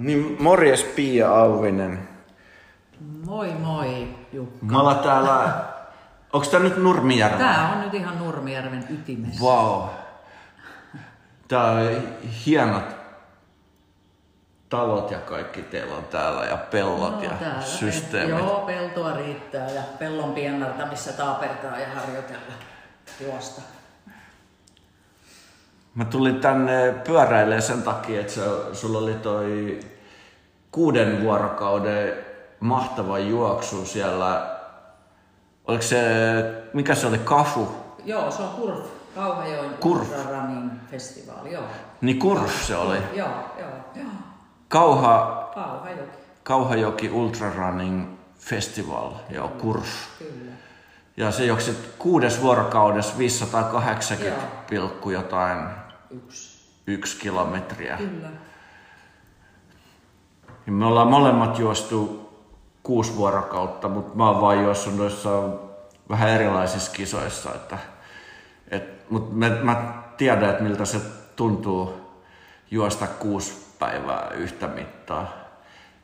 Niin morjes Pia Auvinen. Moi moi Jukka. Me ollaan täällä... Onks tää nyt Nurmijärvi? Tää on nyt ihan Nurmijärven ytimessä. Wow. Tää on hienot talot ja kaikki teillä on täällä ja pellot No, ja täällä systeemit. Joo, peltoa riittää ja pellon piennarta, missä taapertaa ja harjoitella juosta. Mä tulin tänne pyöräilemään sen takia, että se, sulla oli toi kuuden vuorokauden mahtava juoksu siellä. Oliko se, mikä se oli, Kafu? Joo, se on Kurf, Kauhajoen Kurf. Running Festival, joo. Niin Kurf se oli. Joo, joo, joo. Kauha, Kauhajoki, Kauhajoki Ultra Running Festival, joo, Kurf. kyllä. Ja se juoksit kuudes vuorokaudessa 580 pilkku jotain Yksi. yksi kilometriä. Kyllä. Ja me ollaan molemmat juostu kuusi vuorokautta, mutta mä oon vaan juossut noissa vähän erilaisissa kisoissa. Että, et, mutta mä, mä tiedän, että miltä se tuntuu juosta kuusi päivää yhtä mittaa.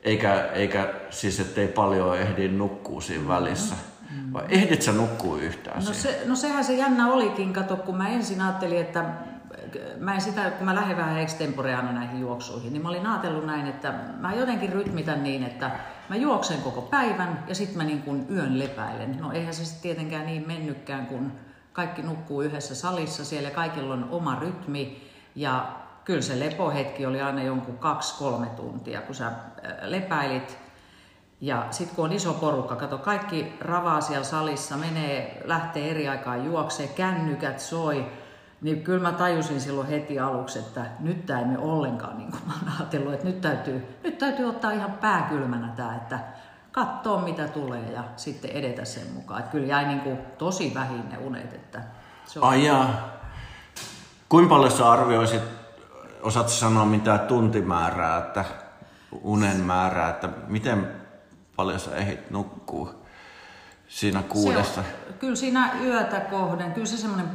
Eikä, eikä siis, ettei paljon ehdi nukkua siinä välissä. Vai ehdit sä nukkua yhtään No, se, no sehän se jännä olikin, kato, kun mä ensin ajattelin, että mä en sitä, kun mä lähden vähän extemporeana näihin juoksuihin, niin mä olin ajatellut näin, että mä jotenkin rytmitän niin, että mä juoksen koko päivän ja sitten mä niin kuin yön lepäilen. No eihän se sitten tietenkään niin mennytkään, kun kaikki nukkuu yhdessä salissa siellä kaikilla on oma rytmi. Ja kyllä se lepohetki oli aina jonkun kaksi-kolme tuntia, kun sä äh, lepäilit. Ja sitten kun on iso porukka, kato kaikki ravaa siellä salissa, menee, lähtee eri aikaan juoksee, kännykät soi, niin kyllä mä tajusin silloin heti aluksi, että nyt tämä ei mene ollenkaan niin kuin mä oon ajatellut, että nyt täytyy, nyt täytyy ottaa ihan pääkylmänä tämä, että katsoa mitä tulee ja sitten edetä sen mukaan. Että kyllä jäi niin kuin tosi vähin ne unet, että se on Ai jaa. Kuinka paljon sä arvioisit, osaatko sanoa mitä tuntimäärää, että unen määrää, että miten paljon sä ehdit nukkuu siinä kuudessa? Se on, kyllä siinä yötä kohden, kyllä se semmoinen,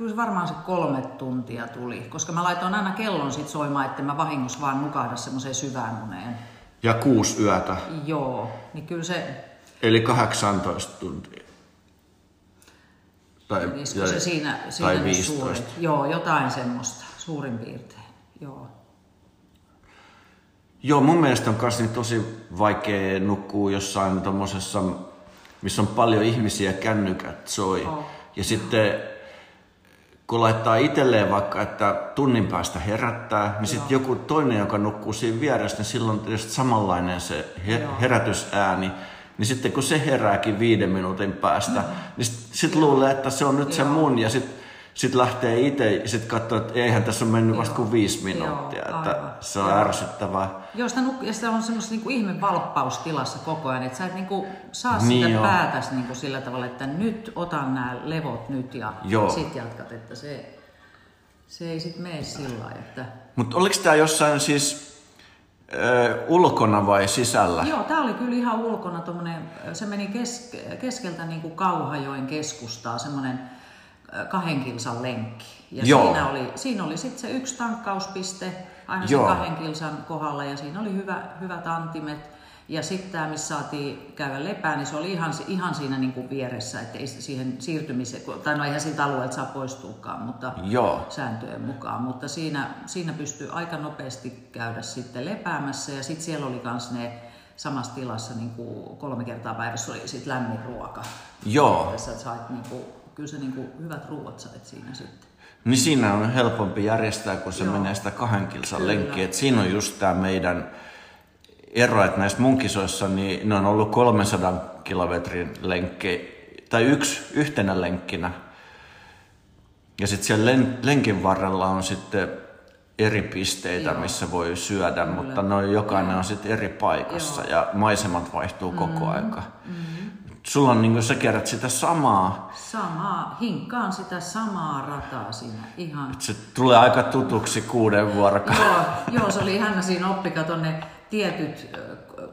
kyllä varmaan se kolme tuntia tuli, koska mä laitoin aina kellon sit soimaan, että mä vahingossa vaan nukahda semmoiseen syvään uneen. Ja kuusi yötä, Joo, niin kyllä se, eli 18 tuntia. Tai, olisiko se siinä, siinä tai nyt 15. suurin. Joo, jotain semmoista, suurin piirtein. Joo. Joo, mun mielestä on myös niin tosi vaikea nukkua jossain tommosessa, missä on paljon ihmisiä, kännykät soi. Oh. Ja sitten kun laittaa itselleen vaikka, että tunnin päästä herättää, niin sitten joku toinen, joka nukkuu siinä vieressä, niin silloin on tietysti samanlainen se he- Joo. herätysääni. Niin sitten kun se herääkin viiden minuutin päästä, niin sitten sit luulee, että se on nyt se Joo. mun ja sitten sit lähtee itse ja sitten katsoo, että eihän tässä ole mennyt vasta Joo. kuin viisi Joo, minuuttia. että aivan. se on Joo. ärsyttävää. Joo, sitä, nuk- ja sitä on semmoista niinku ihme valppaustilassa koko ajan, että sä et niinku saa Niin sitä joo. päätäs niinku sillä tavalla, että nyt otan nämä levot nyt ja Joo. sit jatkat, että se, se ei sit mene sillä lailla, että... Mutta oliko tämä jossain siis ö, ulkona vai sisällä? Joo, tää oli kyllä ihan ulkona tommonen, se meni kes, keskeltä niinku Kauhajoen keskustaa, semmonen ö, kahden kilsan lenkki. Ja Joo. siinä oli, siinä oli sitten se yksi tankkauspiste aina Joo. sen kahden kilsan kohdalla ja siinä oli hyvä, hyvät antimet. Ja sitten tämä, missä saatiin käydä lepää, niin se oli ihan, ihan siinä niinku vieressä, että ei siihen siirtymiseen, tai no eihän siltä alueelta saa poistuukaan, mutta Joo. sääntöjen mukaan, mutta siinä, siinä pystyy aika nopeasti käydä sitten lepäämässä ja sitten siellä oli myös ne samassa tilassa niin kuin kolme kertaa päivässä oli sit lämmin ruoka. Joo. Että sä sait niin kuin, kyllä sä niin kuin hyvät ruoat sait siinä sitten. Niin siinä on helpompi järjestää, kun se Joo. menee sitä kahden kilsan Kyllä. lenkkiä. Et siinä on just tämä meidän ero, että näissä mun kisoissa niin ne on ollut 300 kilometrin lenkki, tai yksi yhtenä lenkkinä. Ja sitten siellä len, lenkin varrella on sitten eri pisteitä, Joo. missä voi syödä, mutta noin jokainen on sitten eri paikassa ja maisemat vaihtuu koko Mm-hmm. Sulla on niin kuin sä kerrät sitä samaa, Samaa, hinkkaan sitä samaa rataa siinä ihan. se tulee aika tutuksi kuuden vuorokauden. Joo, joo, se oli ihana siinä oppikato ne tietyt,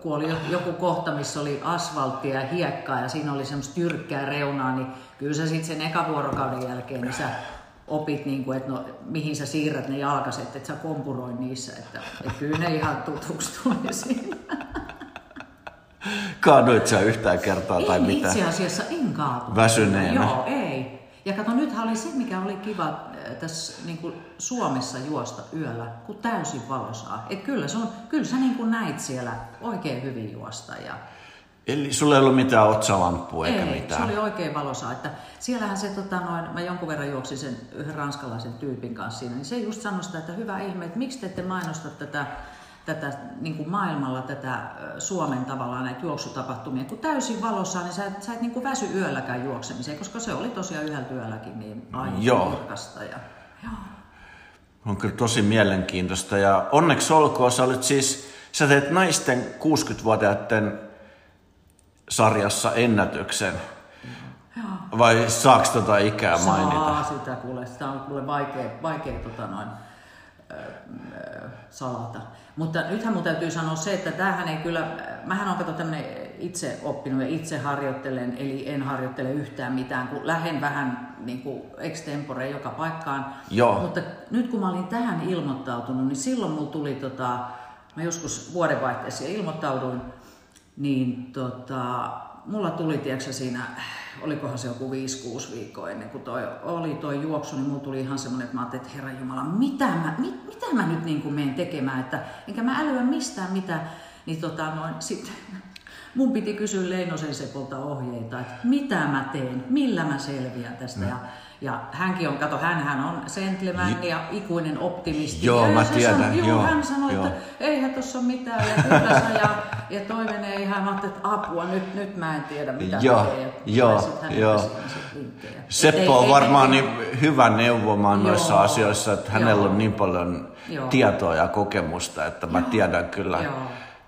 kun oli jo- joku kohta, missä oli asfalttia ja hiekkaa ja siinä oli semmoista jyrkkää reunaa, niin kyllä sä sitten sen eka vuorokauden jälkeen, niin sä opit, niin kuin, että no, mihin sä siirrät ne jalkaset, että sä kompuroi niissä, että, että kyllä ne ihan tutuksi tuli siinä. Kaaduit sä yhtään kertaa tai en mitä? itse asiassa en kaatunut. Väsyneenä? Joo, ei. Ja kato, nythän oli se, mikä oli kiva äh, tässä niin kuin Suomessa juosta yöllä, kun täysin valosaa. Et kyllä, se on, kyllä sä niin kuin näit siellä oikein hyvin juosta. Ja Eli sulla ei ollut mitään otsalamppua eikä ei, mitään? se oli oikein valosaa. Että siellähän se, tota, noin, mä jonkun verran juoksin sen yhden ranskalaisen tyypin kanssa siinä, niin se just sanoi sitä, että hyvä ihme, että miksi te ette mainosta tätä, tätä niin kuin maailmalla tätä Suomen tavallaan näitä juoksutapahtumia, kun täysin valossa, niin sä et, sä et niin kuin väsy yölläkään juoksemiseen, koska se oli tosiaan yhdellä yölläkin niin Joo. kirkasta. Ja, joo. On kyllä tosi mielenkiintoista ja onneksi olkoon, sä olet siis, sä teet naisten 60-vuotiaiden sarjassa ennätyksen. Joo. Vai saaks tota ikää Saa mainita? sitä kuule, sitä on kuule vaikea, vaikea tota noin, ö, ö, salata. Mutta nythän mun täytyy sanoa se, että tämähän ei kyllä, mähän on kato tämmönen itse oppinut ja itse harjoittelen, eli en harjoittele yhtään mitään, kun lähden vähän niin kuin extempore joka paikkaan. Joo. Mutta nyt kun mä olin tähän ilmoittautunut, niin silloin mulla tuli tota, mä joskus vuodenvaihteessa ilmoittauduin, niin tota, mulla tuli, tiedätkö siinä, olikohan se joku 5-6 viikkoa ennen kuin toi, oli toi juoksu, niin mulla tuli ihan semmoinen, että mä ajattelin, että Herra Jumala, mitä mä, mit, mitä mä nyt niin kuin menen tekemään, että enkä mä älyä mistään mitä, niin tota noin, sitten mun piti kysyä Leinosen Sepolta ohjeita, että mitä mä teen, millä mä selviän tästä. Ja, ja hänkin on, kato, hänhän on gentleman ja ikuinen optimisti. Joo, ja mä se tiedän, sanoi, joo, joo, hän sanoi, joo. että eihän tuossa ole mitään ja kyllä sä ja, ja toi menee ihan, mä että apua, nyt, nyt mä en tiedä mitä Joo, tekee. Joo, joo. Seppo ei- on ei- varmaan ei- niin hyvä neuvomaan noissa Joo. asioissa, että hänellä Joo. on niin paljon Joo. tietoa ja kokemusta, että mä tiedän kyllä Joo.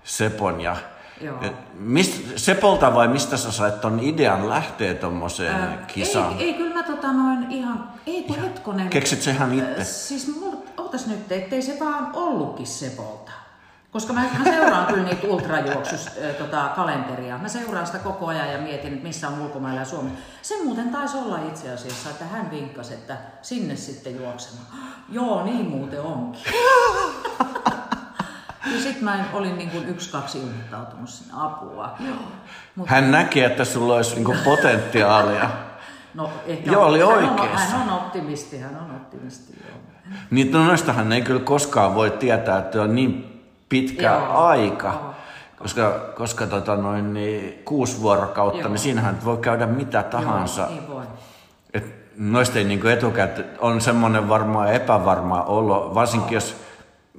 Sepon. Ja, Joo. et mist, Sepolta vai mistä sä sait ton idean lähteä tommoseen Ää, kisaan? Ei, ei, kyllä mä tota noin ihan, ei kun hetkonen. Keksit sä ihan itse? Äh, Siis mulla, ootas nyt, ettei se vaan ollutkin Sepolta. Koska mä, seuraan kyllä niitä ultrajuoksus äh, tota, kalenteria. Mä seuraan sitä koko ajan ja mietin, että missä on ulkomailla ja Suomi. Se muuten taisi olla itse asiassa, että hän vinkkasi, että sinne sitten juoksemaan. Joo, niin muuten onkin. ja sitten mä olin niin kuin yksi, kaksi ilmoittautunut sinne apua. Joo. Mut, Hän näki, että sulla olisi niinku potentiaalia. no, ehkä Joo, oli hän oikeassa. On, hän on optimisti, hän on optimisti, joo. Niin no noistahan ei kyllä koskaan voi tietää, että on niin pitkä Joo. aika. Joo. Koska, koska tota noin, niin kuusi vuorokautta, Joo. niin siinähän voi käydä mitä tahansa. Joo, niin voi. Et noista ei niinku etukäteen, on semmoinen varmaan epävarma olo, varsinkin jos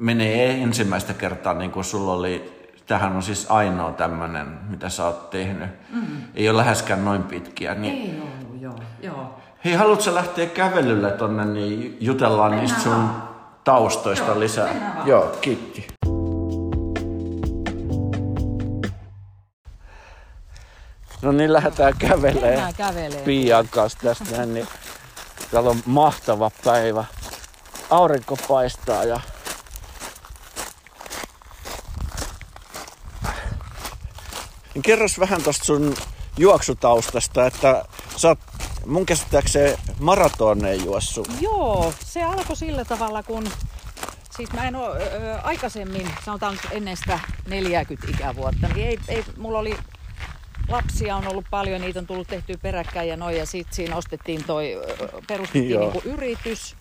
menee ensimmäistä kertaa, niin kuin sulla oli, tähän on siis ainoa tämmöinen, mitä sä oot tehnyt. Mm. Ei ole läheskään noin pitkiä. Niin, Ei ollut, joo. joo. Hei, haluatko lähteä kävelylle tonne, niin jutellaan Mennään niistä sun vaan. taustoista Joo, lisää. Joo, kiitti. No niin, lähdetään kävelemään. Mennään kävelee. Pian kanssa tästä näin, niin täällä on mahtava päivä. Aurinko paistaa ja Niin kerros vähän tosta sun juoksutaustasta, että sä oot mun käsittääkseen maratoneen juossut. Joo, se alkoi sillä tavalla, kun siis mä en ole ö, aikaisemmin, sanotaan ennen sitä 40 ikävuotta, niin ei, ei, mulla oli lapsia on ollut paljon, niitä on tullut tehtyä peräkkäin ja noin, ja sitten siinä ostettiin toi, perustettiin niinku yritys.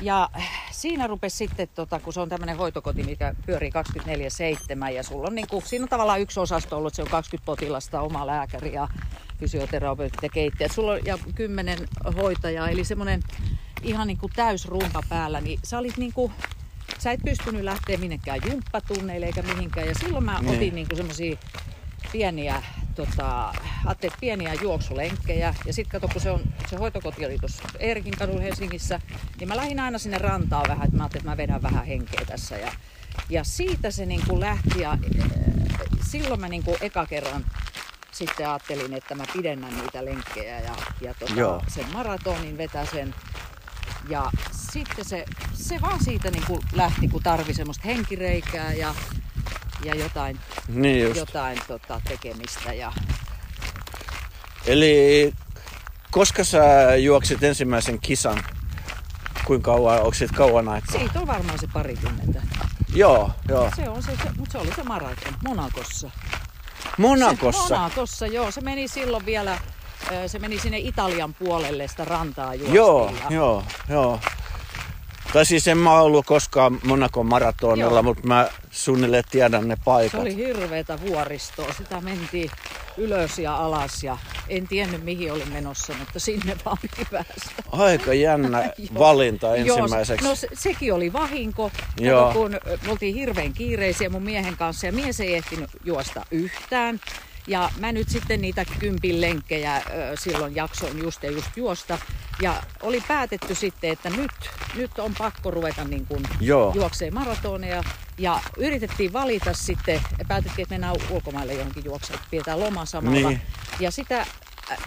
Ja siinä rupesi sitten, tota, kun se on tämmöinen hoitokoti, mikä pyörii 24-7 ja sulla on niinku, siinä on tavallaan yksi osasto ollut, että se on 20 potilasta, oma lääkäri ja fysioterapeutti ja keittäjä. Sulla on ja kymmenen hoitajaa, eli semmoinen ihan niinku täys rumpa päällä, niin sä olit niinku, sä et pystynyt lähteä minnekään jumppatunneille eikä mihinkään. Ja silloin mä Niin. otin niinku semmosia pieniä, tota, ajattelin, pieniä juoksulenkkejä. Ja sitten kato, kun se, on, se hoitokoti oli tuossa Eerikin kadulla Helsingissä, niin mä lähdin aina sinne rantaan vähän, että mä ajattelin, että mä vedän vähän henkeä tässä. Ja, ja siitä se niin kuin lähti ja äh, silloin mä niin kuin eka kerran sitten ajattelin, että mä pidennän niitä lenkkejä ja, ja Joo. tota, sen maratonin vetää sen. Ja sitten se, se vaan siitä niin kuin lähti, kun tarvi semmoista henkireikää ja, ja jotain Niin just. jotain tota, tekemistä. Ja, Eli koska sä juoksit ensimmäisen kisan? kuinka kauan, onko siitä kauan aikaa? Siitä on varmaan se parikymmentä. Joo, joo. Se on se, se mutta se oli se maraton Monakossa. Monakossa? Se, Monakossa, joo. Se meni silloin vielä, se meni sinne Italian puolelle sitä rantaa juostiin. Joo, ja... joo, joo. Tai siis en mä ollut koskaan Monakon maratonilla, Joo. mutta mä suunnilleen tiedän ne Se paikat. oli hirveätä vuoristoa. Sitä mentiin ylös ja alas ja en tiennyt mihin olin menossa, mutta sinne vaan piti päästä. Aika jännä valinta ensimmäiseksi. Joo, no se, sekin oli vahinko, Joo. Kun me oltiin hirveän kiireisiä mun miehen kanssa ja mies ei ehtinyt juosta yhtään. Ja mä nyt sitten niitä kympin lenkkejä silloin jaksoin just ja just juosta. Ja oli päätetty sitten, että nyt, nyt on pakko ruveta niin kuin juokseen maratoneja. Ja yritettiin valita sitten, päätettiin, että mennään ulkomaille johonkin juokseen, pidetään loma samalla. Niin. Ja sitä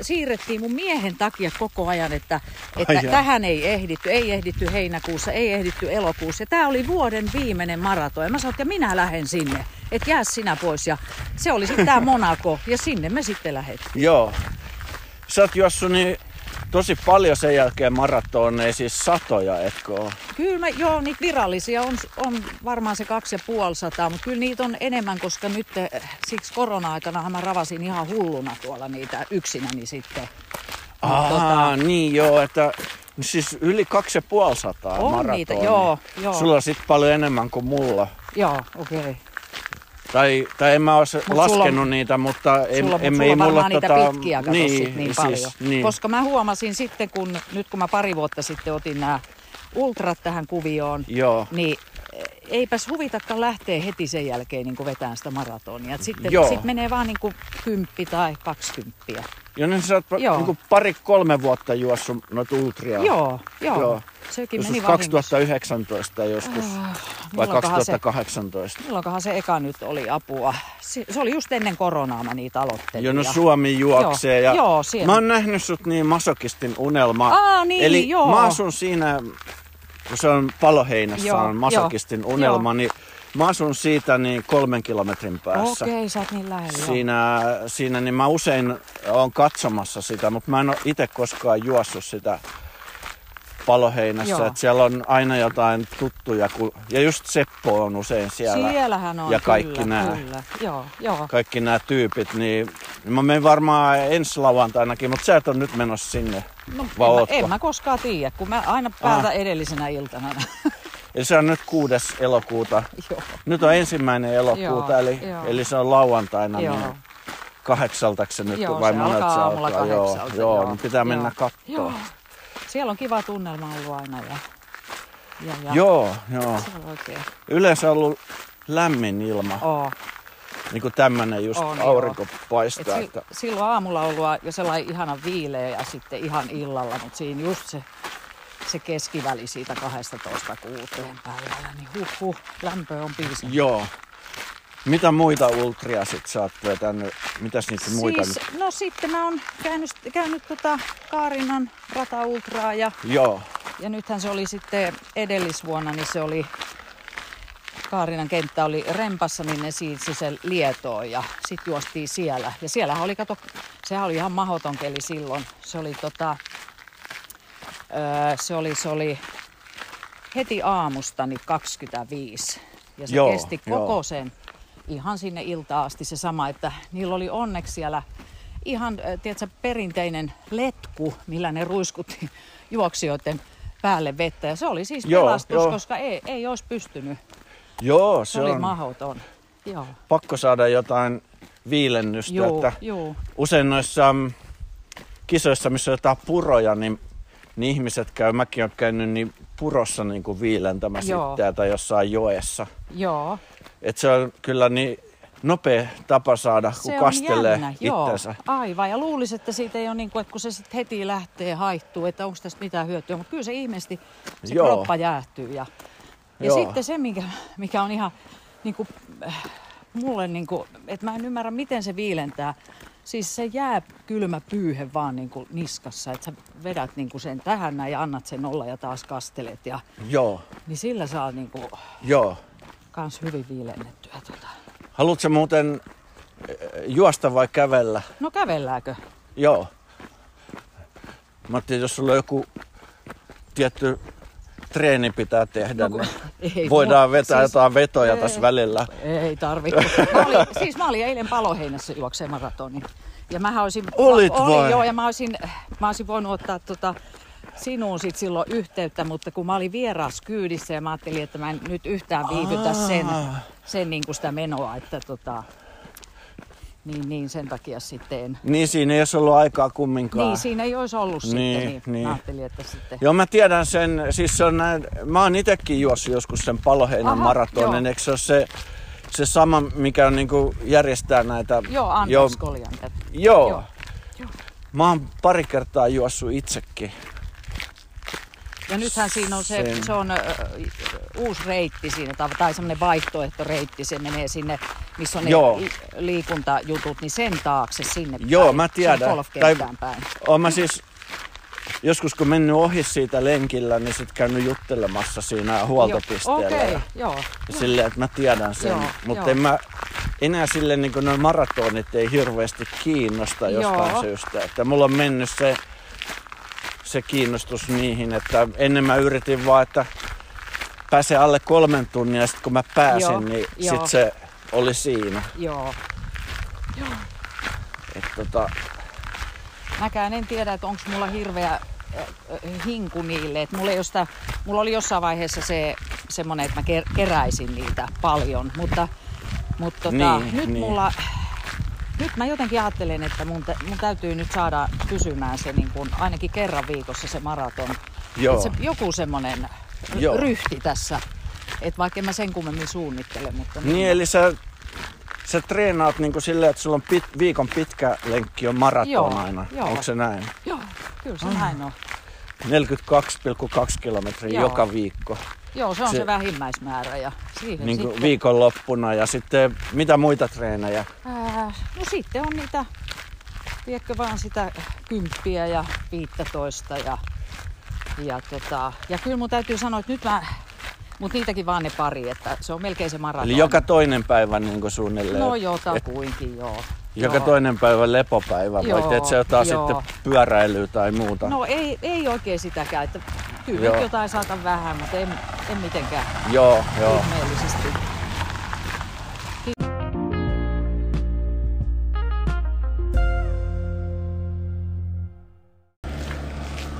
siirrettiin mun miehen takia koko ajan, että, että Ai tähän ei ehditty, ei ehditty heinäkuussa, ei ehditty elokuussa. Ja tämä oli vuoden viimeinen maraton. Ja mä sanoin, että minä lähden sinne, että jää sinä pois. Ja se oli sitten tämä Monaco, ja sinne me sitten lähdettiin. Joo. Sä oot juossut niin tosi paljon sen jälkeen maratoneja, siis satoja, etkö oo? Kyllä mä, joo, niitä virallisia on, on varmaan se kaksi ja puoli sataa, mutta kyllä niitä on enemmän, koska nyt eh, siksi korona-aikana mä ravasin ihan hulluna tuolla niitä yksinäni sitten. Mut Aa, niin joo, että siis yli kaksi ja puoli sataa On maratonia. niitä, joo, joo. Sulla on sit paljon enemmän kuin mulla. Joo, okei. Okay. Tai, tai en mä ole sulla laskenut on- niitä, mutta en, Sulla, en, sulla ei mulla niitä tota, pitkiä niin, sit niin siis, paljon. Niin. Koska mä huomasin sitten, kun nyt kun mä pari vuotta sitten otin nämä ultrat tähän kuvioon, Joo. niin eh, eipäs huvitakaan lähteä heti sen jälkeen niin vetään sitä maratonia. Et sitten Joo. sit menee vaan niin kuin kymppi tai kaksikymppiä. Ja niin sä oot Joo. niin pari-kolme vuotta juossut noita ultria. Joo, joo. Joo. Sekin Joskus meni vahingossa. 2019 joskus. Ah, vai milloinkohan se- 2018. Milloinkohan se eka nyt oli apua? Se, se oli just ennen koronaa mä niitä aloittelin. Joo, no Suomi juoksee. Joo, ja joo, siellä. Mä oon nähnyt sut niin masokistin unelma. Aa, niin, Eli joo. mä asun siinä, kun se on Paloheinässä Joo, on masokistin joo, unelma, joo. niin mä asun siitä niin kolmen kilometrin päässä. Okei, sä oot niin lähellä. Siinä, siinä, niin mä usein oon katsomassa sitä, mutta mä en ole itse koskaan juossut sitä paloheinässä. Joo. Että siellä on aina jotain tuttuja, ja just Seppo on usein siellä. Siellähän on, ja kaikki kyllä, nää. Kyllä, joo, joo. Kaikki nämä tyypit, niin mä menen varmaan ensi lauantainakin, mutta sä et ole nyt menossa sinne. No, Vai en, mä, en mä koskaan tiedä, kun mä aina päältä edellisenä iltana. Eli se on nyt 6. elokuuta. joo, Nyt on ensimmäinen elokuuta, Joo, eli, joo. eli se on lauantaina. joo. Niin kahdeksaltaksi nyt Joo, vai se monet alkaa se aamulla alkaa? Joo, joo, joo. niin pitää mennä Joo. katsoa. Joo. Siellä on kiva tunnelma ollut aina. Ja, ja, ja Joo, joo. Se on oikein. Yleensä on ollut lämmin ilma, Oo. niin kuin tämmönen just On, joo. aurinko Et paistaa. si- Että, silloin aamulla on ollut jo sellainen ihana viileä ja sitten ihan illalla, mutta siinä just se, se keskiväli siitä 12 kuuteen päivällä, niin huh huh, lämpö on piisin. joo. Mitä muita ultria sit sä oot vetänyt? Mitäs niitä muita siis, nyt? no sitten mä oon käynyt, käynyt tota Kaarinan rataultraa ja, Joo, ja nythän se oli sitten edellisvuonna, niin se oli Kaarinan kenttä oli rempassa, niin ne siirsi sen lietoon ja sitten juostiin siellä. Ja siellähän oli, kato, sehän oli ihan mahoton keli silloin. Se oli tota, öö, se oli, se oli heti aamusta niin 25. Ja se Joo, kesti joo. koko sen ihan sinne iltaan asti se sama, että niillä oli onneksi siellä ihan, tiedätkö, perinteinen letku, millä ne ruiskutti juoksijoiden päälle vettä. Ja se oli siis Joo, pelastus, joo. koska ei, ei olisi pystynyt. joo Se, se oli on mahdoton. Joo, pakko saada jotain viilennystä. juu, että juu. usein noissa mm, kisoissa, missä on jotain puroja, niin, niin ihmiset käy, mäkin olen käynyt niin purossa niin kuin viilentämässä Joo. itseä tai jossain joessa. Joo, Et se on kyllä niin nopea tapa saada, kun se kastelee jännä. Joo, itsensä. aivan. Ja luulisin, että siitä ei ole niin kuin, että kun se sitten heti lähtee haihtuu, että onko tästä mitään hyötyä. Mutta kyllä se ihmeesti, se Joo. kroppa jäähtyy. Ja, ja Joo. sitten se, mikä, mikä on ihan niin kuin, äh, mulle, niin kuin, että mä en ymmärrä, miten se viilentää. Siis se jää kylmä pyyhe vaan niin kuin niskassa, että sä vedät niin kuin sen tähän näin ja annat sen olla ja taas kastelet. Ja, Joo, niin sillä saa niin kuin, joo. Kans hyvin viilennettyä. Tota. Haluatko muuten eh, juosta vai kävellä? No kävelläänkö? Joo. Mä ajattelin, jos sulla on joku tietty treeni pitää tehdä, No, niin ei, voidaan no, vetää siis- jotain vetoja ei. tässä välillä. Ei tarvitse. Mä olin, siis mä olin eilen Paloheinässä juokseen maratonin. Ja mä olisin... Olit mä, olin vai? joo, ja mä olisin, mä olisin voinut ottaa tota, sinuun sit silloin yhteyttä, mutta kun mä olin vieras kyydissä ja mä ajattelin, että mä en nyt yhtään viivytä sen, Aa. sen niin kuin sitä menoa, että tota, niin, niin sen takia sitten en. Niin siinä ei olisi ollut aikaa kumminkaan. Niin, siinä ei olisi ollut Niin, sitten, niin, niin. mä ajattelin, että sitten... Joo, mä tiedän sen, siis se on näin, mä oon itekin juossut joskus sen Paloheinän Aha, maratonin, joo. eikö se ole se, se sama, mikä on niinku järjestää näitä... Joo, Anders joo. Joo, joo. Mä oon pari kertaa juossut itsekin. Ja nythän siinä on se, Sen. se on ö, uusi reitti siinä, tai, tai semmoinen vaihtoehtoreitti, se menee sinne, missä on ne Joo. li- liikuntajutut, niin sen taakse sinne Joo, päin. mä tiedän. Golfkenttään päin. Oon mä siis joskus kun mennyt ohi siitä lenkillä, niin sit käynyt juttelemassa siinä huoltopisteellä. Okei, ja joo. Silleen, että mä tiedän sen. Joo, Mutta joo. en mä enää silleen niin kuin noin maratonit ei hirveästi kiinnosta jostain Joo. syystä. Että mulla on mennyt se, se kiinnostus niihin, että ennen mä yritin vaan, että pääsee alle kolmen tunnin ja sitten kun mä pääsin, Joo, niin joo. sit se oli siinä. Joo. Et tota, Mäkään en tiedä, että onko mulla hirveä äh, äh, hinku niille. Et mulla, ei sitä, mulla oli jossain vaiheessa se semmoinen, että mä ker- keräisin niitä paljon, mutta, mutta tota, Niin, nyt niin. mulla... Nyt mä jotenkin ajattelen, että mun, tä- mun täytyy nyt saada pysymään se niin kuin ainakin kerran viikossa se maraton. Joo. Se, joku semmoinen Joo. ryhti tässä. Että vaikka en mä sen kummemmin suunnittele, mutta... Niin, eli sä, sä treenaat niinku silleen, että sulla on pit, viikon pitkä lenkki on maraton Joo, aina. joo. Onko se näin? Joo, kyllä se näin on. 42,2 kilometriä Joo. joka viikko. Joo, se on se, Se- vähimmäismäärä ja siihen Niin sitten... viikonloppuna ja sitten mitä muita treenejä? Ää, no sitten on niitä, tiedätkö vaan sitä kymppiä ja viittätoista ja, ja, tota, ja kyllä mun täytyy sanoa, että nyt mä, mutta niitäkin vaan ne pari, että se on melkein se maraton. Eli joka toinen päivä niin suunnilleen. No Et- jotakuinkin, joo. Joka joo. toinen päivä lepopäivä vai Joo, teet sä jotain joo. sitten pyöräilyä tai muuta? No ei, ei oikein sitäkään, että kyllä Joo. jotain saatan vähän, mutta en, en mitenkään Joo, joo. ihmeellisesti.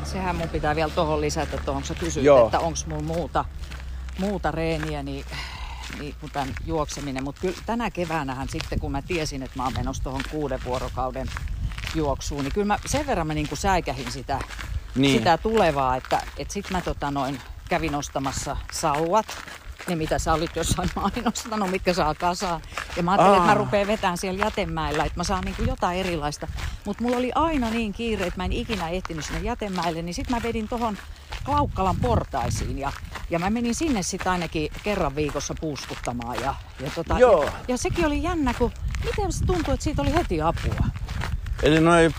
Sehän mun pitää vielä tuohon lisätä, tuohon sä kysyit, Joo. että onko mulla muuta, muuta reeniä, niin, niin kuin tämän juokseminen. Mutta kyllä tänä keväänähän sitten, kun mä tiesin, että mä oon menossa tuohon kuuden vuorokauden juoksuun, niin kyllä mä sen verran mä niin kuin säikähin sitä, Niin. sitä tulevaa, että, että sit mä tota noin kävin ostamassa sauvat, ne mitä sä olit jossain mainostanut, mitkä saa kasaan. Ja mä ajattelin, että mä Aa. rupean vetämään siellä jätemäellä, että mä saan niinku jotain erilaista. Mutta mulla oli aina niin kiire, että mä en ikinä ehtinyt sinne jätemäelle, niin sitten mä vedin tohon Klaukkalan portaisiin ja, ja mä menin sinne sitten ainakin kerran viikossa puuskuttamaan. Ja, ja, tota, Joo. ja, ja sekin oli jännä, kun miten se tuntui, että siitä oli heti apua. Eli noin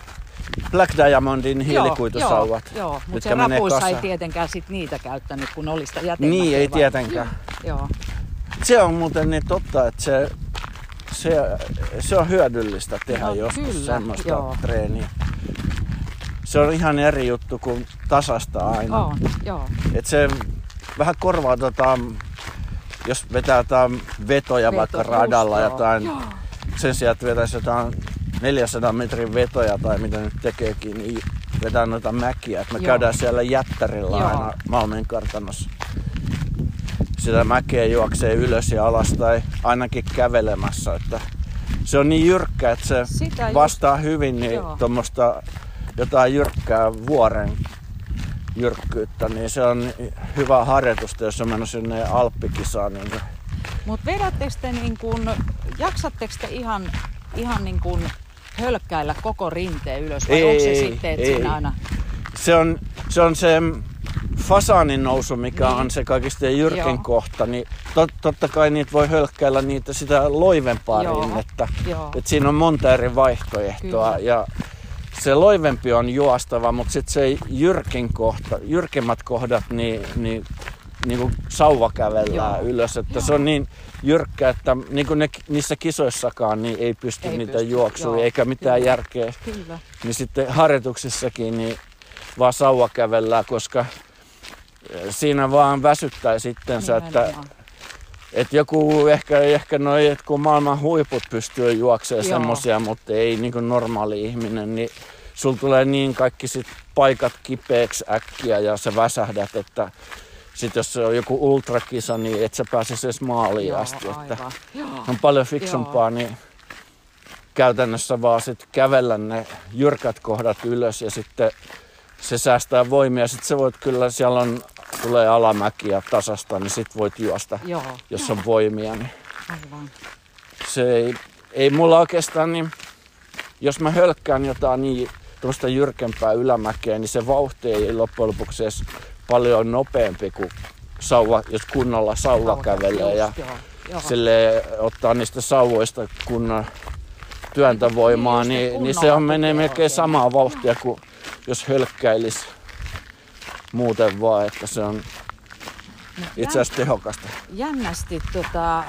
Black Diamondin hiilikuitusauvat, Joo, joo mutta mitkä se rapuissa ei tietenkään sit niitä käyttänyt, kun oli sitä. Niin, ei tietenkään. Joo, Se on muuten niin totta, että se, se, se on hyödyllistä tehdä No, joskus kyllä, semmoista joo. treeniä. Se on ihan eri juttu kuin tasasta aina. on, joo. Et se vähän korvaa tota, jos vetää jotain vetoja Veto, vaikka just, radalla joo. jotain, Joo. sen sijaan, että vetäisi jotain 400 metrin vetoja tai mitä nyt tekeekin, niin vetää noita mäkiä. Et me Joo. käydään siellä jättärillä Joo. aina Malmin kartanossa. Sitä mäkeä juoksee ylös ja alas tai ainakin kävelemässä. Että se on niin jyrkkä, että se Sitä just. vastaa hyvin niin tuommoista jotain jyrkkää vuoren jyrkkyyttä, niin se on hyvä harjoitusta, jos on mennyt sinne Alppikisaan. Niin se- Mutta vedättekö te niin kun, jaksatteko te ihan, ihan niin kun hölkkäillä koko rinteen ylös vai Ei, onko se sitten, että ei. siinä aina... se on se, on se fasaanin nousu, mikä Niin. on se kaikista jyrkin Joo. kohta, niin tot, totta kai niitä voi hölkkäillä niitä sitä loivempaa Joo, rinnettä. joo. Et siinä on monta eri vaihtoehtoa Kyllä. ja se loivempi on juostava, mutta sitten se jyrkin kohta, jyrkimmät kohdat, niin, niin, niin kuin sauva kävellään Joo. ylös. Että Joo. se on niin jyrkkä, että niin kuin ne, niissä kisoissakaan niin ei pysty Ei niitä pysty, juoksuja joo, eikä mitään kyllä. järkeä. Kyllä. Niin sitten harjoituksissakin niin vaan sauva kävellään, koska siinä vaan väsyttää sitten se, että, että joku ehkä, ehkä noi, että kun maailman huiput pystyy juoksemaan Joo. semmosia, mutta ei niin kuin normaali ihminen, niin sul tulee niin kaikki sit paikat kipeäksi äkkiä ja sä väsähdät, että sit jos se on joku ultrakisa, niin et sä pääse edes maaliin Joo, asti. Että aivan. Joo. on paljon fiksumpaa, niin käytännössä vaan sit kävellä ne jyrkät kohdat ylös ja sitten se säästää voimia. Sitten sä voit kyllä, siellä on, tulee alamäkiä tasasta, niin sit voit juosta, Joo, jos on voimia. Niin aivan. se ei, ei mulla oikeastaan, niin jos mä hölkkään jotain niin tuosta jyrkempää ylämäkeä, niin se vauhti ei loppujen lopuksi edes paljon nopeampi kuin sauva, jos kunnolla sauva kävelee ja sille ottaa niistä sauvoista kunnon työntövoimaa, Niin, niin, niin se on menee melkein samaa vauhtia kuin jos hölkkäilisi muuten vaan, että se on itse asiassa tehokasta. jännästi, tota,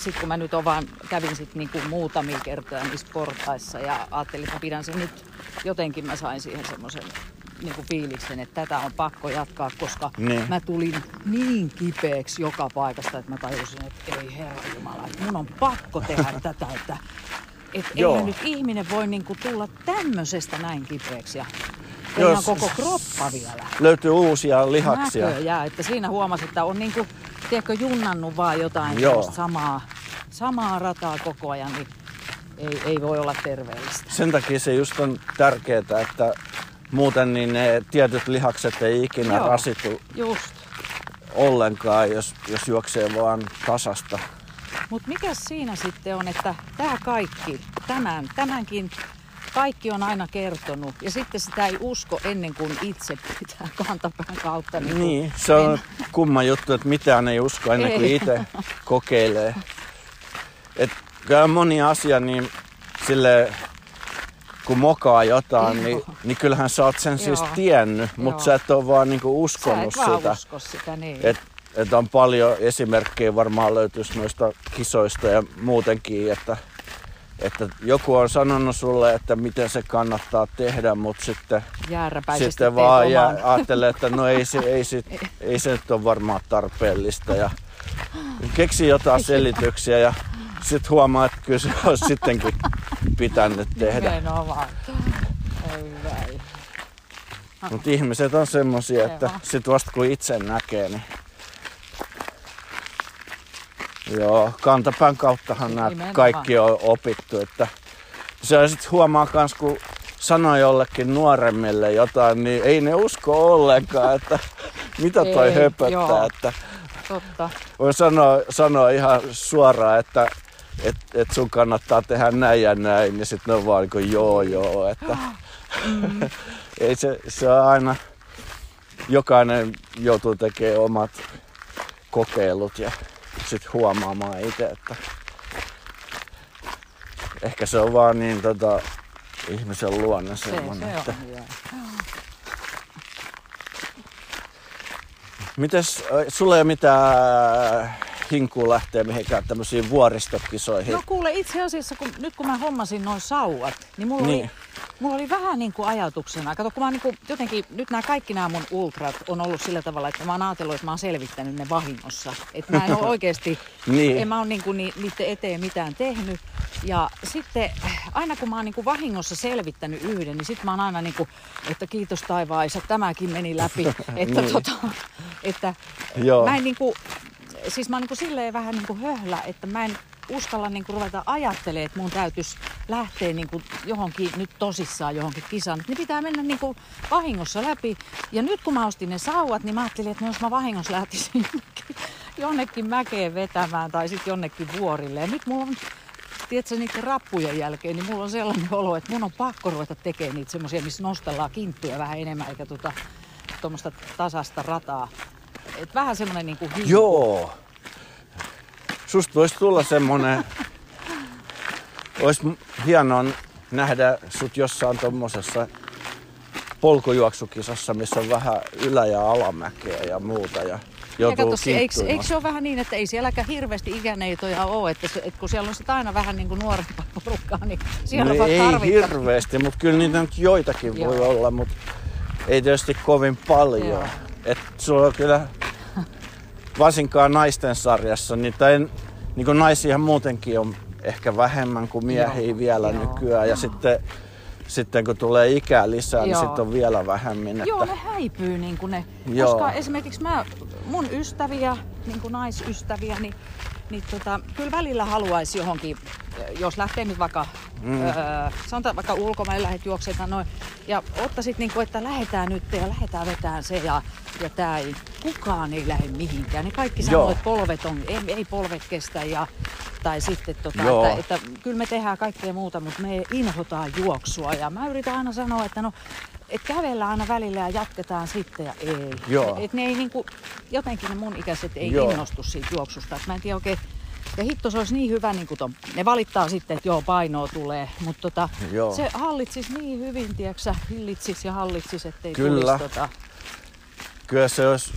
sit kun mä nyt on vaan, kävin sit niinku muutamia kertoja niissä portaissa ja ajattelin, että mä pidän sen nyt, jotenkin mä sain siihen semmoisen niinku fiiliksen, että tätä on pakko jatkaa, koska Niin. mä tulin niin kipeäksi joka paikasta, että mä tajusin, että ei herra Jumala, että mun on pakko tehdä tätä, että et eihän nyt ihminen voi niinku tulla tämmöisestä näin kipeäksi ja Joo, ihan s- koko kroppa vielä. Löytyy uusia lihaksia. Näköjään, että siinä huomasi, että on niinku, tiedätkö, junnannut vaan jotain Joo. samaa, samaa rataa koko ajan, niin ei, ei voi olla terveellistä. Sen takia se just on tärkeää, että muuten niin ne tietyt lihakset ei ikinä Joo. rasitu Just. ollenkaan, jos, jos juoksee vaan tasasta. Mutta mikä siinä sitten on, että tämä kaikki, tämän, tämänkin kaikki on aina kertonut ja sitten sitä ei usko ennen kuin itse pitää kantapään kautta. Niin, Niin, se on kumma juttu, että mitään ei usko ennen kuin Ei. itse kokeilee. Et kyllä moni asia, niin sille kun mokaa jotain, niin, niin kyllähän sä oot sen siis Joo. tiennyt, mutta sä et ole vaan niinku Sä uskonut et vaan sitä. usko sitä, niin. Et, et on paljon esimerkkejä varmaan löytyisi noista kisoista ja muutenkin, että, että joku on sanonut sulle, että miten se kannattaa tehdä, mutta sitten, sitten vaan ja oman. ajattelee, että no ei se, ei, se, ei se nyt ole varmaan tarpeellista ja keksi jotain selityksiä ja sitten huomaa, että kyllä se olisi sittenkin pitänyt tehdä. Nimenomaan. Ei. Mutta ihmiset on semmosia, että sit vasta kun itse näkee, niin Joo, kantapään kauttahan nämä kaikki on opittu. Että se sitten huomaa myös, kun sanoo jollekin nuoremmille jotain, niin ei ne usko ollenkaan, että mitä toi Ei, höpöttää. joo. Että Totta. voi sanoa, sanoa ihan suoraan, että et, et sun kannattaa tehdä näin ja näin, niin sitten ne on vaan niin kuin, joo joo. Että, ei se, se on aina, jokainen joutuu tekemään omat kokeilut ja sitten huomaamaan itse, että ehkä se on vaan niin tota, ihmisen luonne Se, semmoinen. se että, on. Mites, sulla ei ole mitään hinkua lähteä mihinkään tämmöisiin vuoristokisoihin? No kuule, itse asiassa kun, nyt kun mä hommasin noin sauvat, niin mulla, Niin. Oli, mulla oli vähän niin kuin ajatuksena. Kato, kun mä niin kuin, jotenkin, nyt nämä kaikki nämä mun ultrat on ollut sillä tavalla, että mä oon ajatellut, että mä oon selvittänyt ne vahingossa. Että mä en ole oikeasti, Niin. en mä ole niin kuin ni, niiden eteen mitään tehnyt. Ja sitten aina kun mä oon niin kuin vahingossa selvittänyt yhden, niin sitten mä oon aina niin kuin, että kiitos taivaisa, tämäkin meni läpi. että, Niin. tota, että Joo. mä en niin kuin, siis mä oon niin silleen vähän niin kuin höhlä, että mä en uskalla niin kuin ruveta ajattelemaan, että mun täytyisi lähteä niin kuin johonkin nyt tosissaan johonkin kisaan. Ne pitää mennä niin kuin vahingossa läpi. Ja nyt kun mä ostin ne sauvat, niin mä ajattelin, että no jos mä vahingossa lähtisin jonnekin mäkeen vetämään tai sitten jonnekin vuorille. Ja nyt mulla on tiedätkö, niiden rappujen jälkeen, niin mulla on sellainen olo, että mun on pakko ruveta tekemään niitä semmoisia, missä nostellaan kinttuja vähän enemmän, eikä tuota, tuommoista tasasta rataa. Et vähän semmoinen niinku hinku. Joo. Susta voisi tulla semmonen... Olisi hienoa nähdä sut jossain tommosessa polkujuoksukisassa, missä on vähän ylä- ja alamäkeä ja muuta. Ja Ja joutuu se- eikö, eikö se ole vähän niin, että ei sielläkään hirveästi ikäneitoja ole, että, se, että kun siellä on sit aina vähän niin kuin nuorempaa porukkaa, niin siellä no vaan ei tarvitaan. hirveästi, mutta kyllä niitä nyt joitakin voi Joo. olla, mutta ei tietysti kovin paljon. Joo. Että sulla on kyllä varsinkaan naisten sarjassa, niin, tai, niin kuin naisia muutenkin on ehkä vähemmän kuin miehiä joo, vielä joo, nykyään. Ja sitten, sitten kun tulee ikää lisää, niin joo. niin sitten on vielä vähemmän. Että... Joo, ne häipyy niin kuin ne. Joo. Koska esimerkiksi mä, mun ystäviä, niin kuin naisystäviä, niin niin tota, kyllä välillä haluaisi johonkin, jos lähtee nyt vaikka, mm. öö, sanotaan vaikka ulkomaille lähdet juoksemaan noin, ja ottaisit niin kuin, että lähetään nyt ja lähetään vetään se ja, ja tää ei, kukaan ei lähde mihinkään. Niin kaikki sanoo, että polvet on, ei, ei polvet kestä ja tai sitten, tota, että, että, kyllä me tehdään kaikkea muuta, mutta me inhotaan juoksua. Ja mä yritän aina sanoa, että no et kävellään aina välillä ja jatketaan sitten ja ei. Joo. Et ne ei niinku, jotenkin ne mun ikäiset ei joo. innostu siitä juoksusta. Et mä en tiedä oikein, ja hitto se olisi niin hyvä, niin kuin ton, ne valittaa sitten, että joo, painoa tulee, mutta tota, se hallitsisi niin hyvin, tiedätkö hillitsisi ja hallitsisi, ettei Kyllä. tulisi tota... Kyllä se olisi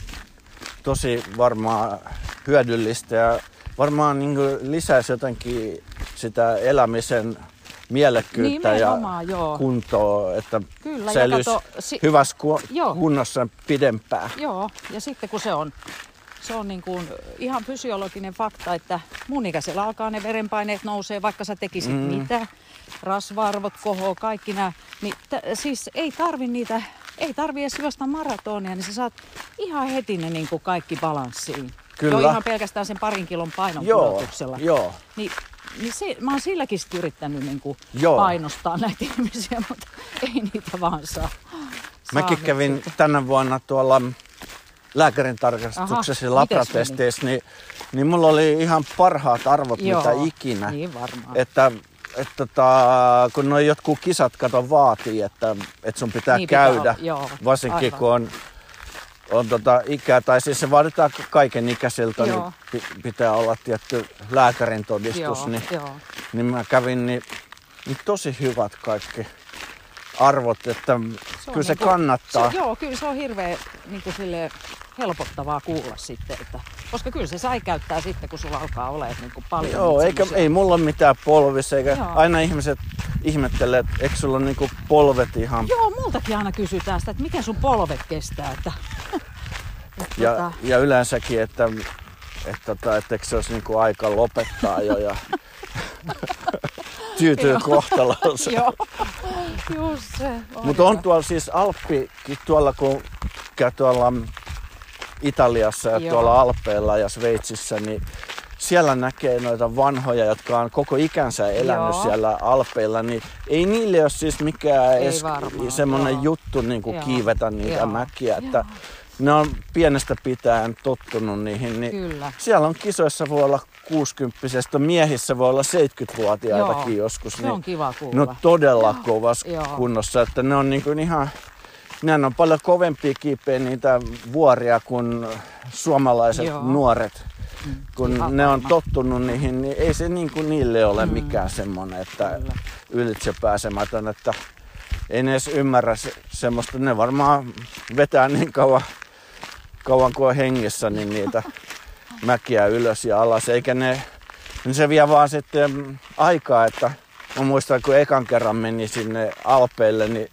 tosi varmaan hyödyllistä ja varmaan niin lisäisi jotenkin sitä elämisen mielekkyyttä ja joo. kuntoa, että Kyllä, säilyisi kato, si- hyvässä ku- kunnossa pidempään. Joo, ja sitten kun se on, se on niin kuin ihan fysiologinen fakta, että mun ikäisellä alkaa ne verenpaineet nousee, vaikka sä tekisit mm. mitä, rasva-arvot kohoo, kaikki nämä, niin t- siis ei tarvi niitä ei tarvi edes juosta maratonia, niin sä saat ihan heti ne niin kuin kaikki balanssiin. Kyllä. Jo ihan pelkästään sen parin kilon painon joo, pudotuksella. Joo. Niin niin se, mä oon silläkin yrittänyt niin kuin painostaa näitä ihmisiä, mutta ei niitä vaan saa. Mäkin saa kävin tänä vuonna tuolla lääkärin tarkastuksessa ja labratesteissä, niin, niin mulla oli ihan parhaat arvot Joo, mitä ikinä. Niin varmaan. Että että tota, kun noin jotkut kisat kato vaatii, että, että sun pitää niin käydä, pitää, joo, varsinkin aivan. kun on on tota ikää, tai siis se vaaditaan kaiken ikäisiltä, niin pitää olla tietty lääkärin todistus. Joo, niin, joo. niin mä kävin, niin, niin tosi hyvät kaikki arvot, että se kyllä se niin kannattaa. Se, joo, kyllä se on hirveän niin kuin silleen, helpottavaa kuulla sitten, että, koska kyllä se sai käyttää sitten, kun sulla alkaa olemaan niin kuin paljon. Joo, eikä, ei mulla ole mitään polvissa, eikä Joo. aina ihmiset ihmettelee, että eikö sulla niin kuin polvet ihan... Joo, multakin aina kysytään sitä, että miten sun polvet kestää, että... ja, tota... ja yleensäkin, että, että, tota, että, että se olisi niin kuin aika lopettaa jo ja tyytyy kohtaloonsa. Joo, just se. Mutta on tuolla siis Alppikin tuolla, kun käy tuolla Italiassa ja Joo. tuolla Alpeilla ja Sveitsissä, niin siellä näkee noita vanhoja, jotka on koko ikänsä elänyt Joo. siellä Alpeilla, niin ei niille ole siis mikään edes semmoinen juttu niin kuin kiivetä niitä Joo. mäkiä. Että Joo. Ne on pienestä pitäen tottunut niihin. Niin Kyllä. Siellä on kisoissa voi olla 60 miehissä voi olla 70-vuotiaitakin Joo. joskus. Se niin on kiva kuulla. Ne on todella kovassa kunnossa, että ne on niin kuin ihan ne on paljon kovempia kiipeä niitä vuoria kuin suomalaiset Joo. nuoret. Mm. Kun Ihan ne on tottunut niihin, niin ei se niin kuin niille ole mm. mikään semmoinen, että Kyllä. ylitse pääsemätön, että ei ne edes ymmärrä se, semmoista. Ne varmaan vetää niin kauan, kauan kuin on hengissä, niin niitä mäkiä ylös ja alas, eikä ne, niin se vie vaan sitten aikaa, että mä muistan, kun ekan kerran meni sinne Alpeille, niin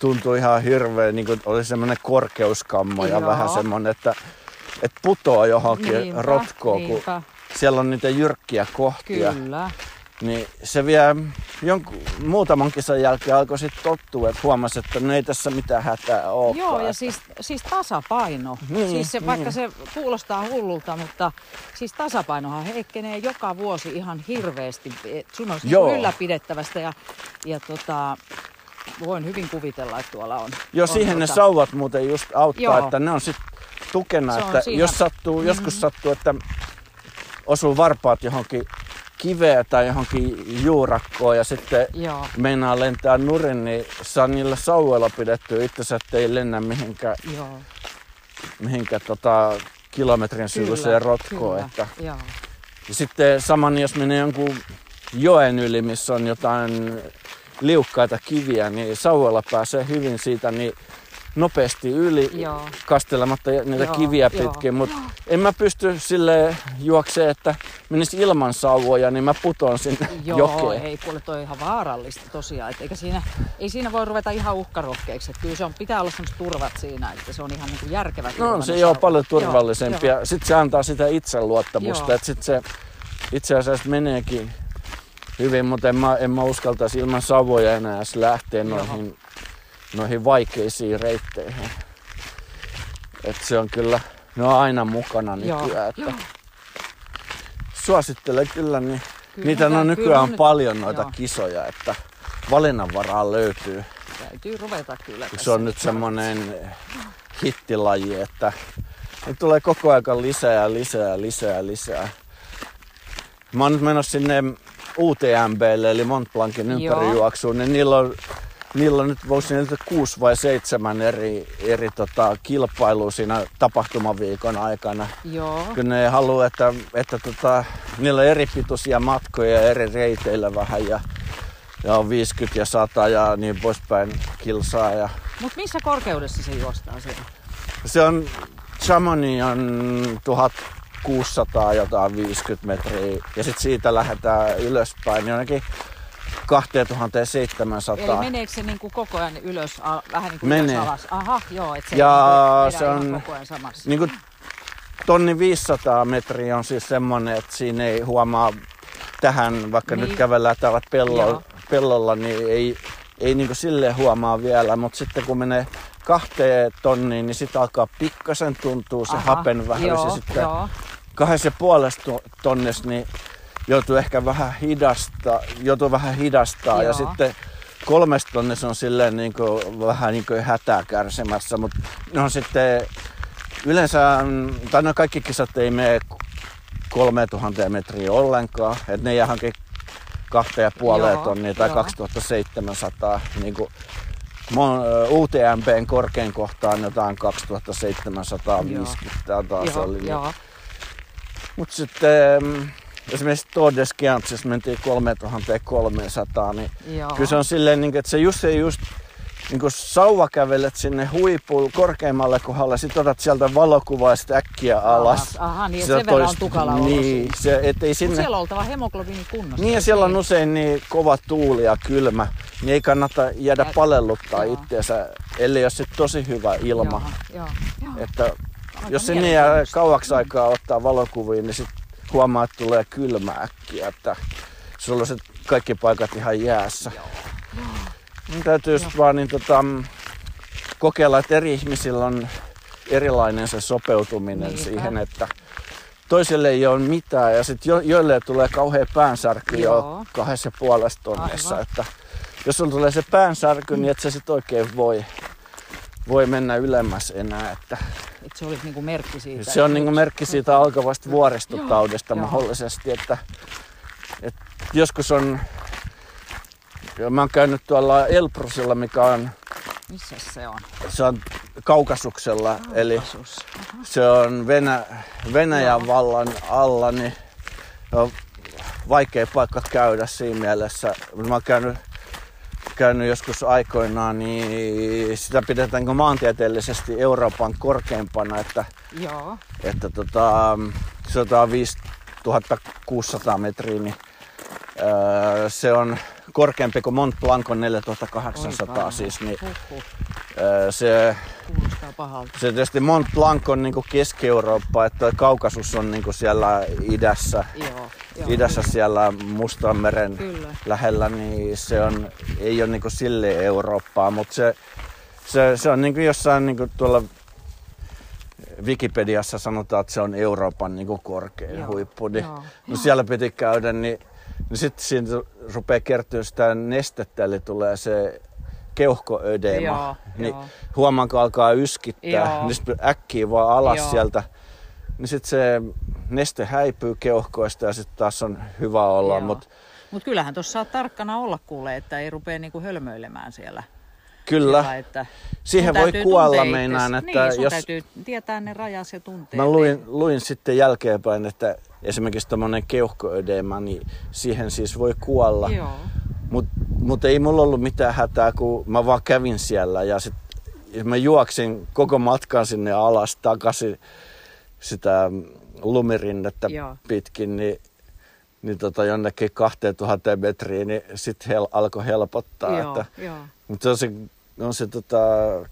tuntui ihan hirveä, niin kuin oli semmoinen korkeuskammo ja Joo. vähän semmoinen, että, että putoaa johonkin niinpä, rotkoon, niinpä. kun siellä on niitä jyrkkiä kohtia. Kyllä. Niin se vie jonkun, muutaman kisan jälkeen alkoi sitten tottua, että huomasi, että no ei tässä mitään hätää ole. Joo, ja siis, siis tasapaino. Niin, siis se, vaikka niin. se kuulostaa hullulta, mutta siis tasapainohan heikkenee joka vuosi ihan hirveästi. Sun on niinku ylläpidettävästä ja, ja tota, voin hyvin kuvitella, että tuolla on. Joo, on siihen tuota... ne sauvat muuten just auttaa, Joo. että ne on sitten tukena, on että siinä. jos sattuu, mm-hmm. joskus sattuu, että osuu varpaat johonkin kiveä tai johonkin juurakkoon ja sitten Joo. meinaa lentää nurin, niin saa niillä sauvoilla pidettyä itsensä, ettei lennä mihinkään, Joo. mihinkään tota, kilometrin syvyiseen rotkoon. Kyllä. Että, Joo. Ja sitten saman, jos menee jonkun joen yli, missä on jotain liukkaita kiviä, niin sauvoilla pääsee hyvin siitä niin nopeasti yli Joo. kastelematta niitä Joo, kiviä pitkin, mutta en mä pysty sille juokseen, että menisi ilman sauvoja, niin mä putoan sinne Joo, jokeen. ei kuule toi on ihan vaarallista tosiaan. Et eikä siinä, ei siinä voi ruveta ihan uhkarohkeiksi. Et kyllä se on, pitää olla sellaiset turvat siinä, että se on ihan niin kuin järkevä. No se on paljon turvallisempi ja sitten se antaa sitä itseluottamusta, Joo. että sitten se itse asiassa meneekin hyvin, mutta en mä, en mä uskaltaisi ilman savoja enää lähteä Joo. noihin, noihin vaikeisiin reitteihin. Et se on kyllä, ne on aina mukana Joo, nykyään. Että joo. Suosittelen kyllä, niin Kyllä niitä mä- on kyllä nykyään nyt- paljon noita joo. kisoja, että valinnanvaraa löytyy. Täytyy ruveta kyllä. Se tässä. on nyt semmonen hittilaji, että nyt tulee koko ajan lisää ja lisää ja lisää ja lisää. Mä oon nyt menossa sinne UTMBlle eli Mont Blancin Joo. ympärijuoksuun, niin niillä on, niillä on nyt voisi niitä kuusi vai seitsemän eri, eri tota, kilpailua siinä tapahtumaviikon aikana. Joo. Kyllä ne haluaa, että, että tota, niillä on eri pituisia matkoja eri reiteillä vähän ja, ja on 50 ja 100 ja niin poispäin kilsaa. Ja Mutta missä korkeudessa se juostaa siellä? se on, Chamonix on 1600 jotain 50 metriä ja sitten siitä lähdetään ylöspäin niin jonnekin 2700. Eli meneekö se niinku koko ajan ylös, a, vähän niin kuin Menee. ylös alas? Aha, joo, että se, Ja niinku se on- koko ajan samassa. Niin kuin tonni 500 metriä on siis semmonen, että siinä ei huomaa tähän, vaikka Niin. nyt kävellään täällä pellolla, Joo. pellolla niin ei, ei niin kuin silleen huomaa vielä, mutta sitten kun menee kahteen tonniin, niin sitten alkaa pikkasen tuntuu se Aha, hapen vähyys joo, ja sitten joo. kahdessa ja puolessa to- tonnissa niin joutuu ehkä vähän hidasta, joutuu vähän hidastaa ja Joo. sitten kolmesta tonnissa on silleen niin kuin, vähän niin kuin hätää kärsimässä, mutta ne on sitten yleensä, tai no kaikki kisat ei mene 3000 metriä ollenkaan, että ne jää hankin kahteen ja puoleen Joo, tonnia tai joo. 2700, niin kuin Mon- UTMPn korkein kohta on jotain 2750 tai taas joo, oli. niin-. Mutta sitten mm, esimerkiksi Tour de Skiantsissa mentiin 3300, niin joo. kyllä se on silleen, niin, että se just ei just niin kuin sauva kävelet sinne huipulle korkeimmalle kohdalle, sit otat sieltä valokuvaa ja sit äkkiä alas. Aha, niin, sen verran on tukala olo Niin, se, ettei Mut sinne... siellä on oltava hemoglobiini kunnossa. Niin ja siellä on usein niin kova tuuli ja kylmä, niin ei kannata jäädä Jää- palelluttaa Joo. itseänsä, ellei ole sit tosi hyvä ilma. Joo, joo, joo. Että Aika jos sinne jää mielenkiintoista. kauaksi aikaa ottaa valokuvia, niin sit huomaa, että tulee kylmä äkkiä, että sulla on sit kaikki paikat ihan jäässä. Mun täytyy just vaan niin tota, mm, kokeilla, että eri ihmisillä on erilainen se sopeutuminen Niinpä. siihen, että toiselle ei ole mitään ja sitten jo, joille tulee kauhean päänsärky jo Joo. kahdessa ja puolessa tonnissa. Aivan. Että jos sulla tulee se päänsärky, niin et sä sit oikein voi, voi mennä ylemmäs enää. Että Et se olisi niinku merkki siitä. se on niinku merkki siitä alkavasta vuoristotaudista Joo. mahdollisesti, että, että joskus on, ja mä oon käynyt tuolla Elbrusilla, mikä on, Missä se on? se on Kaukasuksella, eli Asus. se on Venä, Venäjän Joo. vallan alla, niin on vaikea paikka käydä siinä mielessä. Mä oon käynyt, käynyt joskus aikoinaan, niin sitä pidetään niin maantieteellisesti Euroopan korkeimpana, että Joo. että tota, se on tää 5600 metriä, niin öö, se on korkeampi kuin Mont Blanc on 4800 Oi, siis, niin se, Kuulostaa pahalta. se tietysti Mont Blanc on niinku Keski-Eurooppa, että Kaukasus on niinku siellä idässä, Joo. joo idässä kyllä. siellä Mustanmeren Kyllä. lähellä, niin se on, ei ole niinku sille Eurooppaa, mutta se, se, se on niinku jossain niinku tuolla Wikipediassa sanotaan, että se on Euroopan niinku korkein Joo, huippu. Niin, joo, no siellä piti käydä, niin, niin sitten siinä rupeaa kertyä sitä nestettä, eli tulee se keuhkoödeema. Joo, niin joo. huomaan, kun alkaa yskittää, Joo. niin sitten äkkiä vaan alas Joo. sieltä. Niin sitten se neste häipyy keuhkoista ja sitten taas on hyvä olla, mutta Mut kyllähän tuossa saat tarkkana olla kuule, että ei rupea niinku hölmöilemään siellä. kyllä. Siellä, että Siihen voi kuolla meinaan, että niin, sun jos- täytyy tietää ne rajas ja tunteet. Mä luin, luin sitten jälkeenpäin, että esimerkiksi tämmöinen keuhkoödeema, niin siihen siis voi kuolla. Joo. Mutta mut ei mulla ollut mitään hätää, kun mä vaan kävin siellä ja sit ja mä juoksin koko matkan sinne alas takaisin sitä lumirinnettä Joo. pitkin, niin niin tota jonnekin 2000 metriin, niin sitten hel, alkoi helpottaa. Joo, että, joo. mutta on se, on se tota,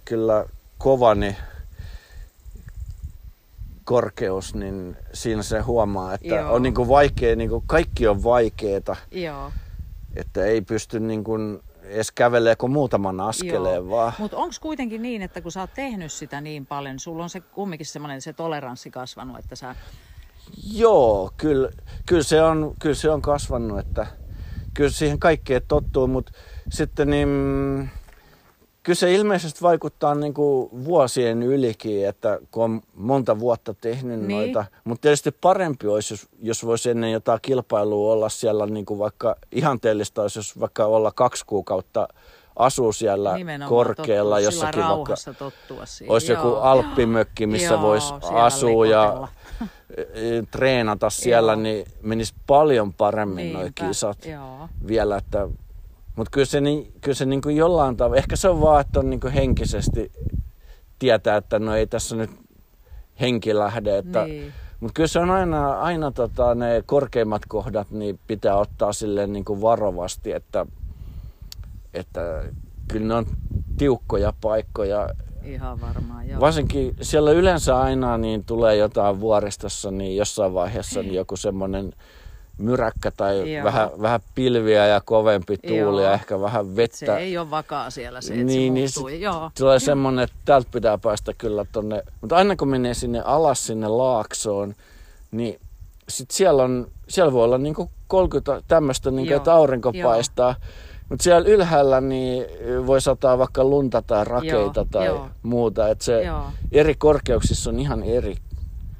kyllä kova niin korkeus, niin siinä se huomaa, että Joo. on niin kuin vaikea, niin kuin kaikki on vaikeeta, Joo. Että ei pysty niin kuin edes kävelee kuin muutaman askeleen vaan. Mutta onko kuitenkin niin, että kun sä oot tehnyt sitä niin paljon, sulla on se kumminkin semmoinen se toleranssi kasvanut, että sä... Joo, kyllä, kyllä, se on, kyllä se on kasvanut, että kyllä siihen kaikkeen tottuu, mutta sitten niin, kyllä se ilmeisesti vaikuttaa niin kuin vuosien ylikin, että kun on monta vuotta tehnyt Niin. noita. Mutta tietysti parempi olisi, jos, jos voisi ennen jotain kilpailua olla siellä niin kuin vaikka ihanteellista olisi, jos vaikka olla kaksi kuukautta asuu siellä Nimenomaan korkealla tottua, jossakin vaikka tottua siihen. olisi joku Joo. alppimökki, missä Joo, voisi asua ja leikotella. e, treenata siellä, Joo. niin menisi paljon paremmin nuo kisat Joo. vielä. Että, mutta kyllä se, niin, kyllä se niin kuin jollain tavalla, ehkä se on vaan, että on niin kuin henkisesti tietää, että no ei tässä nyt henki lähde. Että, Niin. Mutta kyllä se on aina, aina tota, ne korkeimmat kohdat, niin pitää ottaa silleen niin kuin varovasti, että, että kyllä ne on tiukkoja paikkoja. Ihan varmaan, joo. Varsinkin siellä yleensä aina niin tulee jotain vuoristossa, niin jossain vaiheessa niin joku semmoinen myräkkä tai Joo. vähän, vähän pilviä ja kovempi tuuli Joo. ja ehkä vähän vettä. Se ei ole vakaa siellä se, että niin, se niin muuttuu. sit Joo. tulee semmoinen, että täältä pitää päästä kyllä tonne. Mutta aina kun menee sinne alas sinne laaksoon, niin sit siellä, on, siellä voi olla niinku 30 tämmöistä, niinku, että aurinko joo. paistaa. Mutta siellä ylhäällä niin voi sataa vaikka lunta tai rakeita Joo, tai joo. muuta. Et se Joo. eri korkeuksissa on ihan eri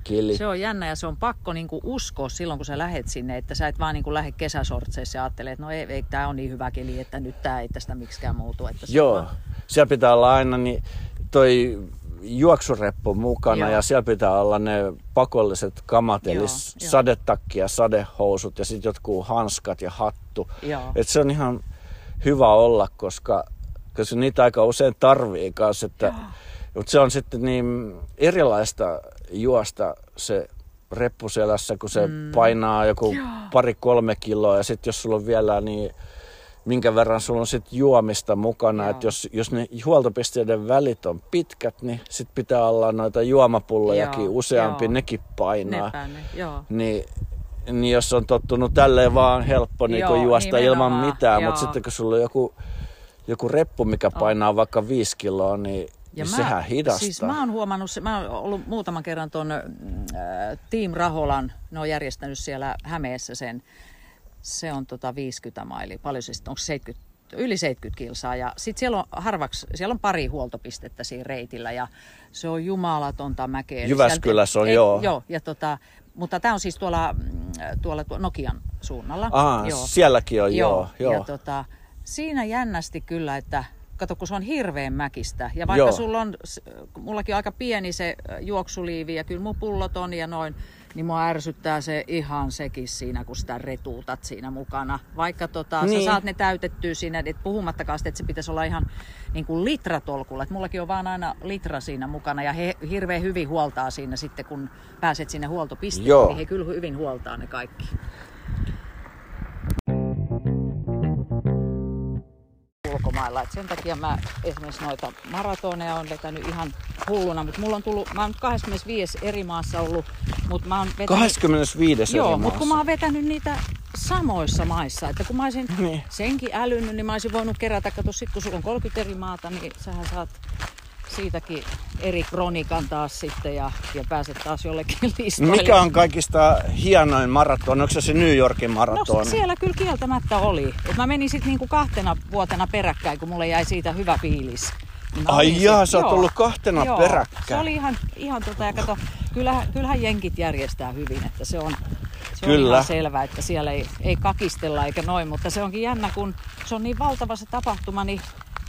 keli. Se on jännä ja se on pakko niinku uskoa silloin, kun sä lähet sinne, että sä et vaan niinku lähde kesäsortseissa ja ajattele, että no ei, ei tämä on niin hyvä keli, että nyt tämä ei tästä miksikään muutu. Että Joo, vaan- siellä pitää olla aina niin toi juoksureppu mukana Joo. ja siellä pitää olla ne pakolliset kamat, eli joo. sadetakki ja sadehousut ja sitten jotkut hanskat ja hattu. Joo. Et se on ihan hyvä olla, koska, koska niitä aika usein tarvii kanssa. Että, mutta se on sitten niin erilaista juosta se reppuselässä, kun se mm. painaa joku pari-kolme kiloa ja sitten jos sulla on vielä niin minkä verran sulla on sitten juomista mukana. Että jos, jos ne huoltopisteiden välit on pitkät, niin sit pitää olla noita juomapullojakin Joo, useampi, joo. nekin painaa. Nepä ne, joo. Niin, niin jos on tottunut tälleen vaan helppo niin Joo, juosta ilman nimenomaan, mitään, joo. mutta sitten kun sulla on joku, joku reppu, mikä painaa vaikka viisi kiloa, niin, niin sehän hidastaa. Siis mä oon huomannut, se- mä oon ollut muutaman kerran tuon äh, Team Raholan, ne on järjestänyt siellä Hämeessä sen, se on tota 50 maili, paljon se sitten, onko se 70, yli 70 kilsaa ja sitten siellä on harvaksi, siellä on pari huoltopistettä siinä reitillä ja se on jumalatonta mäkeä. Jyväskylässä on, ei- joo. Joo, ja tota, mutta tämä on siis tuolla, mm, tuolla tuo Nokian suunnalla. Aa, sielläkin on, joo, joo. Ja tota, siinä jännästi kyllä, että kato kun se on hirveän mäkistä. Ja vaikka Joo. sulla on, mullakin on aika pieni se juoksuliivi ja kyllä mun pullot on ja noin, niin mua ärsyttää se ihan sekin siinä, kun sitä retuutat siinä mukana. Vaikka tota, niin. Sä saat ne täytettyä siinä, et puhumattakaan sitä, että se pitäisi olla ihan niin kuin litratolkulla. Et mullakin on vaan aina litra siinä mukana ja he hirveän hyvin huoltaa siinä sitten, kun pääset sinne huoltopisteelle, Joo. niin he kyllä hyvin huoltaa ne kaikki. Ulkomailla. Et sen takia mä esimerkiksi noita maratoneja on vetänyt ihan hulluna, mutta mulla on tullut, mä oon nyt 25 eri maassa ollut, mutta mä oon vetänyt... 25 Joo, mutta kun mä oon vetänyt niitä samoissa maissa, että kun mä olisin Niin. senkin älynyt, niin mä olisin voinut kerätä, kato sit kun sulla on 30 eri maata, niin sähän saat siitäkin eri kronikan taas sitten ja, ja pääset taas jollekin listoille. Mikä on kaikista hienoin maraton? Onko se se New Yorkin No maraton? siellä kyllä kieltämättä oli. Et mä menin sitten niinku kahtena vuotena peräkkäin, kun mulle jäi siitä hyvä fiilis. Mä Ai jaa, sä oot ollut kahtena joo, peräkkäin. Se oli ihan, ihan tota, ja kato, kyllähän, kyllähän jenkit järjestää hyvin, että se on, se on Kyllä. ihan selvä, että siellä ei, ei kakistella eikä noin, mutta se onkin jännä, kun se on niin valtava se tapahtuma, niin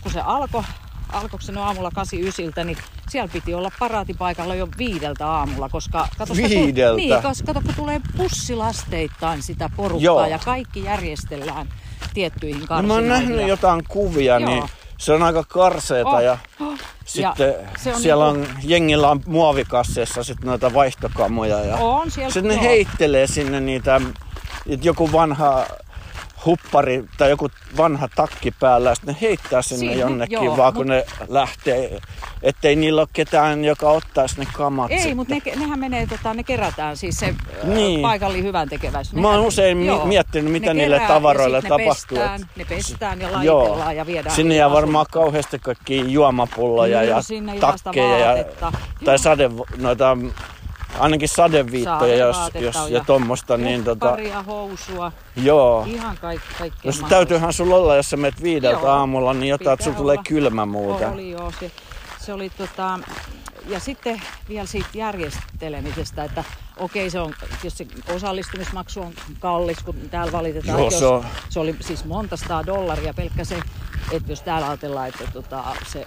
kun se alkoi, alkoiko se no aamulla 89, niin siellä piti olla paraatipaikalla jo viideltä aamulla, koska kato, Viideltä? Niin, koska kato, kun tulee bussilasteittain sitä porukkaa Joo. ja kaikki järjestellään tiettyihin No, karsinoihin. mä oon nähnyt jotain kuvia, Joo. niin se on aika karseeta Oh, ja oh. sitten Ja on siellä niinku- on, jengillä on muovikasseissa sit noita vaihtokamoja ja On siellä, sitten ne heittelee sinne niitä joku vanha huppari tai joku vanha takki päällä ja sitten ne heittää sinne Siinä, jonnekin joo, vaan mut- kun ne lähtee. Ettei niillä ole ketään, joka ottaisi ne kamat Ei, mutta ne, nehän menee, tota, ne kerätään siis se niin. Niin. paikalli hyvän tekeväisyys. Mä oon usein mi- miettinyt, mitä ne niille tavaroille ne tapahtuu, Pestään, et- ne pestään ja Joo. laitellaan ja viedään. Sinne jää varmaan asuinpaikkaan. kauheasti kaikki juomapulloja Joo, ja takkeja ja, tai sade, noita, ainakin sadeviittoja jos, jos, ja ja tuommoista. Niin, tota, Paria housua, joo. ihan kaik, kaikkea. No täytyyhän sulla olla, jos sä menet viideltä Joo. aamulla, niin jotain, että sulla tulee kylmä muuten. Oli joo, se, se oli tota, ja sitten vielä siitä järjestelemisestä, että okei se on, jos se osallistumismaksu on kallis, kun täällä valitetaan. Joo, se on. se oli siis monta sataa dollaria pelkkä se, että jos täällä ajatellaan, että tota, se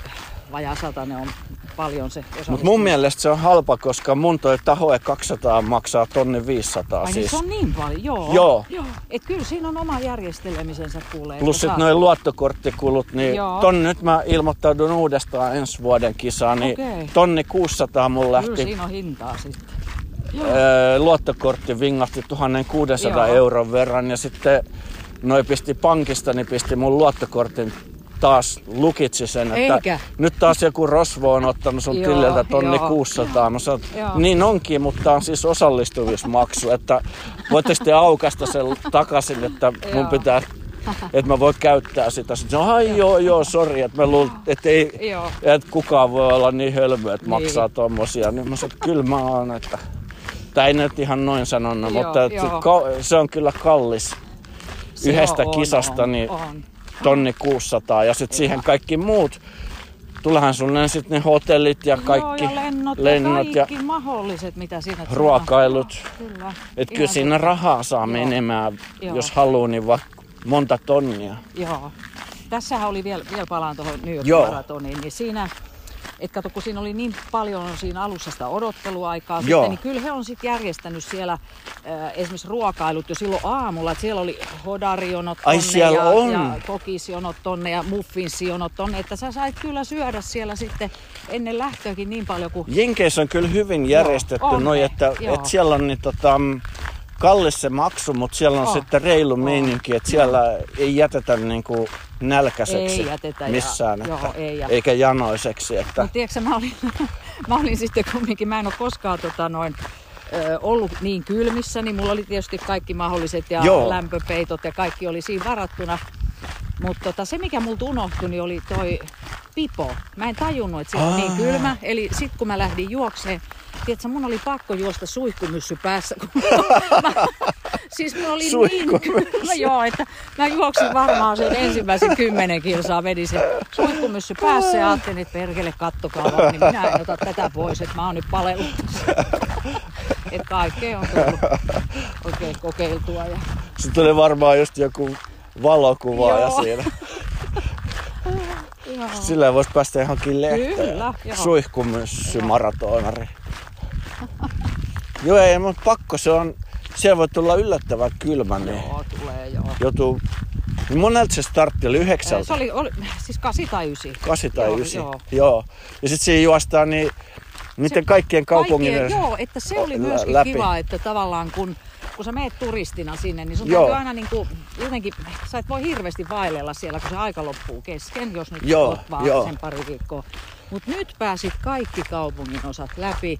vajaa satanen on paljon se Mutta osallistuminen. mun mielestä se on halpa, koska mun toi tahoe 200 maksaa tonni 500 Ai niin siis. se on niin paljon, joo. Joo. joo. Et kyllä siinä on oma järjestelemisensä kuulee. Plus sit noin luottokorttikulut, niin Joo. ton nyt mä ilmoittaudun uudestaan ensi vuoden kisaan, niin Okei. tonni 600 mun Kyllä lähti. siinä on hintaa sitten. Öö, luottokortti vingahti 1600 Joo. euron verran ja sitten noi pisti pankista, niin pisti mun luottokortin taas lukitsi sen, että Eikä. nyt taas joku rosvo on ottanut sun Joo, tililtä tonni joo. 600. Mä sanoin, Joo. niin onkin, mutta on siis osallistumismaksu, että voitteko te aukasta sen takaisin, että mun pitää että mä voin käyttää sitä. Sitten sanoin, ai joo, joo, sori, että mä luulin, että ei, että kukaan voi olla niin hölmö, että Niin. maksaa tommosia. Niin mä sanoin, että kyllä mä oon, että tai ei nyt ihan noin sanonut, Joo, mutta joo. se on kyllä kallis. Se Yhdestä on, kisasta on, niin on. Tonni 600 ja sitten siihen kaikki muut. Tulehan sulle sitten ne hotellit ja kaikki Joo, ja lennot, lennot ja ja kaikki mahdolliset, mitä siinä ruokailut. Kyllä. Että kyllä siinä rahaa saa Joo. menemään, Joo. jos haluaa, niin vaikka monta tonnia. Joo. Tässähän oli vielä, vielä palaan tuohon New York maratoniin, niin siinä, et kato, kun siinä oli niin paljon siinä alussa sitä odotteluaikaa, Joo. sitten, niin kyllä he on sitten järjestänyt siellä äh, esimerkiksi ruokailut jo silloin aamulla, että siellä oli hodarionot Ai, tonne siellä ja, on? ja kokisjonot tonne ja muffinsjonot tonne, että sä sait kyllä syödä siellä sitten ennen lähtöäkin niin paljon kuin Jenkeissä on kyllä hyvin järjestetty noin, ne, että, joo. että siellä on niin, tota, mm, kallis se maksu, mutta siellä on On, sitten reilu meininki, että siellä ei jätetä niin kuin nälkäiseksi Ei jätetä ja- missään, joo, että, ei ja- eikä janoiseksi. Että, Mutta tiedätkö, mä olin, mä olin sitten kumminkin, mä en ole koskaan tota, noin, ö, ollut niin kylmissä, niin mulla oli tietysti kaikki mahdolliset ja Joo. lämpöpeitot ja kaikki oli siinä varattuna. Mutta tota, se mikä multa unohtui, niin oli toi pipo. Mä en tajunnut, että se on niin kylmä. Eli sit kun mä lähdin juokseen, tiedätkö, mun oli pakko juosta suihkumyssy päässä. Kun mä, siis mulla oli niin kylmä, joo, että mä juoksin varmaan sen ensimmäisen kymmenen kilsaa, vedin sen suihkumyssy päässä ja ajattelin, että perkele kattokaa vaan, niin minä en ota tätä pois, että mä oon nyt palellut. Että kaikkea on tullut oikein kokeiltua. Ja... se tuli varmaan just joku valokuva ja Joo. siinä. Sillä voisi päästä johonkin lehteen. Kyllä, joo. Suihkumyssy maratonari. joo, ei, mutta pakko se on. Siellä voi tulla yllättävän kylmä, niin Joo, tulee joo. joutuu... Niin monelta se startti oli yhdeksältä. Se oli, oli siis 8 tai 9. 8 tai Joo, 9. joo. Joo. Ja sitten siinä juostaan niin niiden kaikkien kaupungin Kaikkien, joo, että se oli myöskin läpi. kiva, että tavallaan kun, kun sä meet turistina sinne, niin sun Joo. täytyy aina niin kuin, jotenkin, sä et voi hirveästi vaellella siellä, kun se aika loppuu kesken, jos nyt Joo, oot vaan joo. sen pari viikkoa. Mutta nyt pääsit kaikki kaupungin osat läpi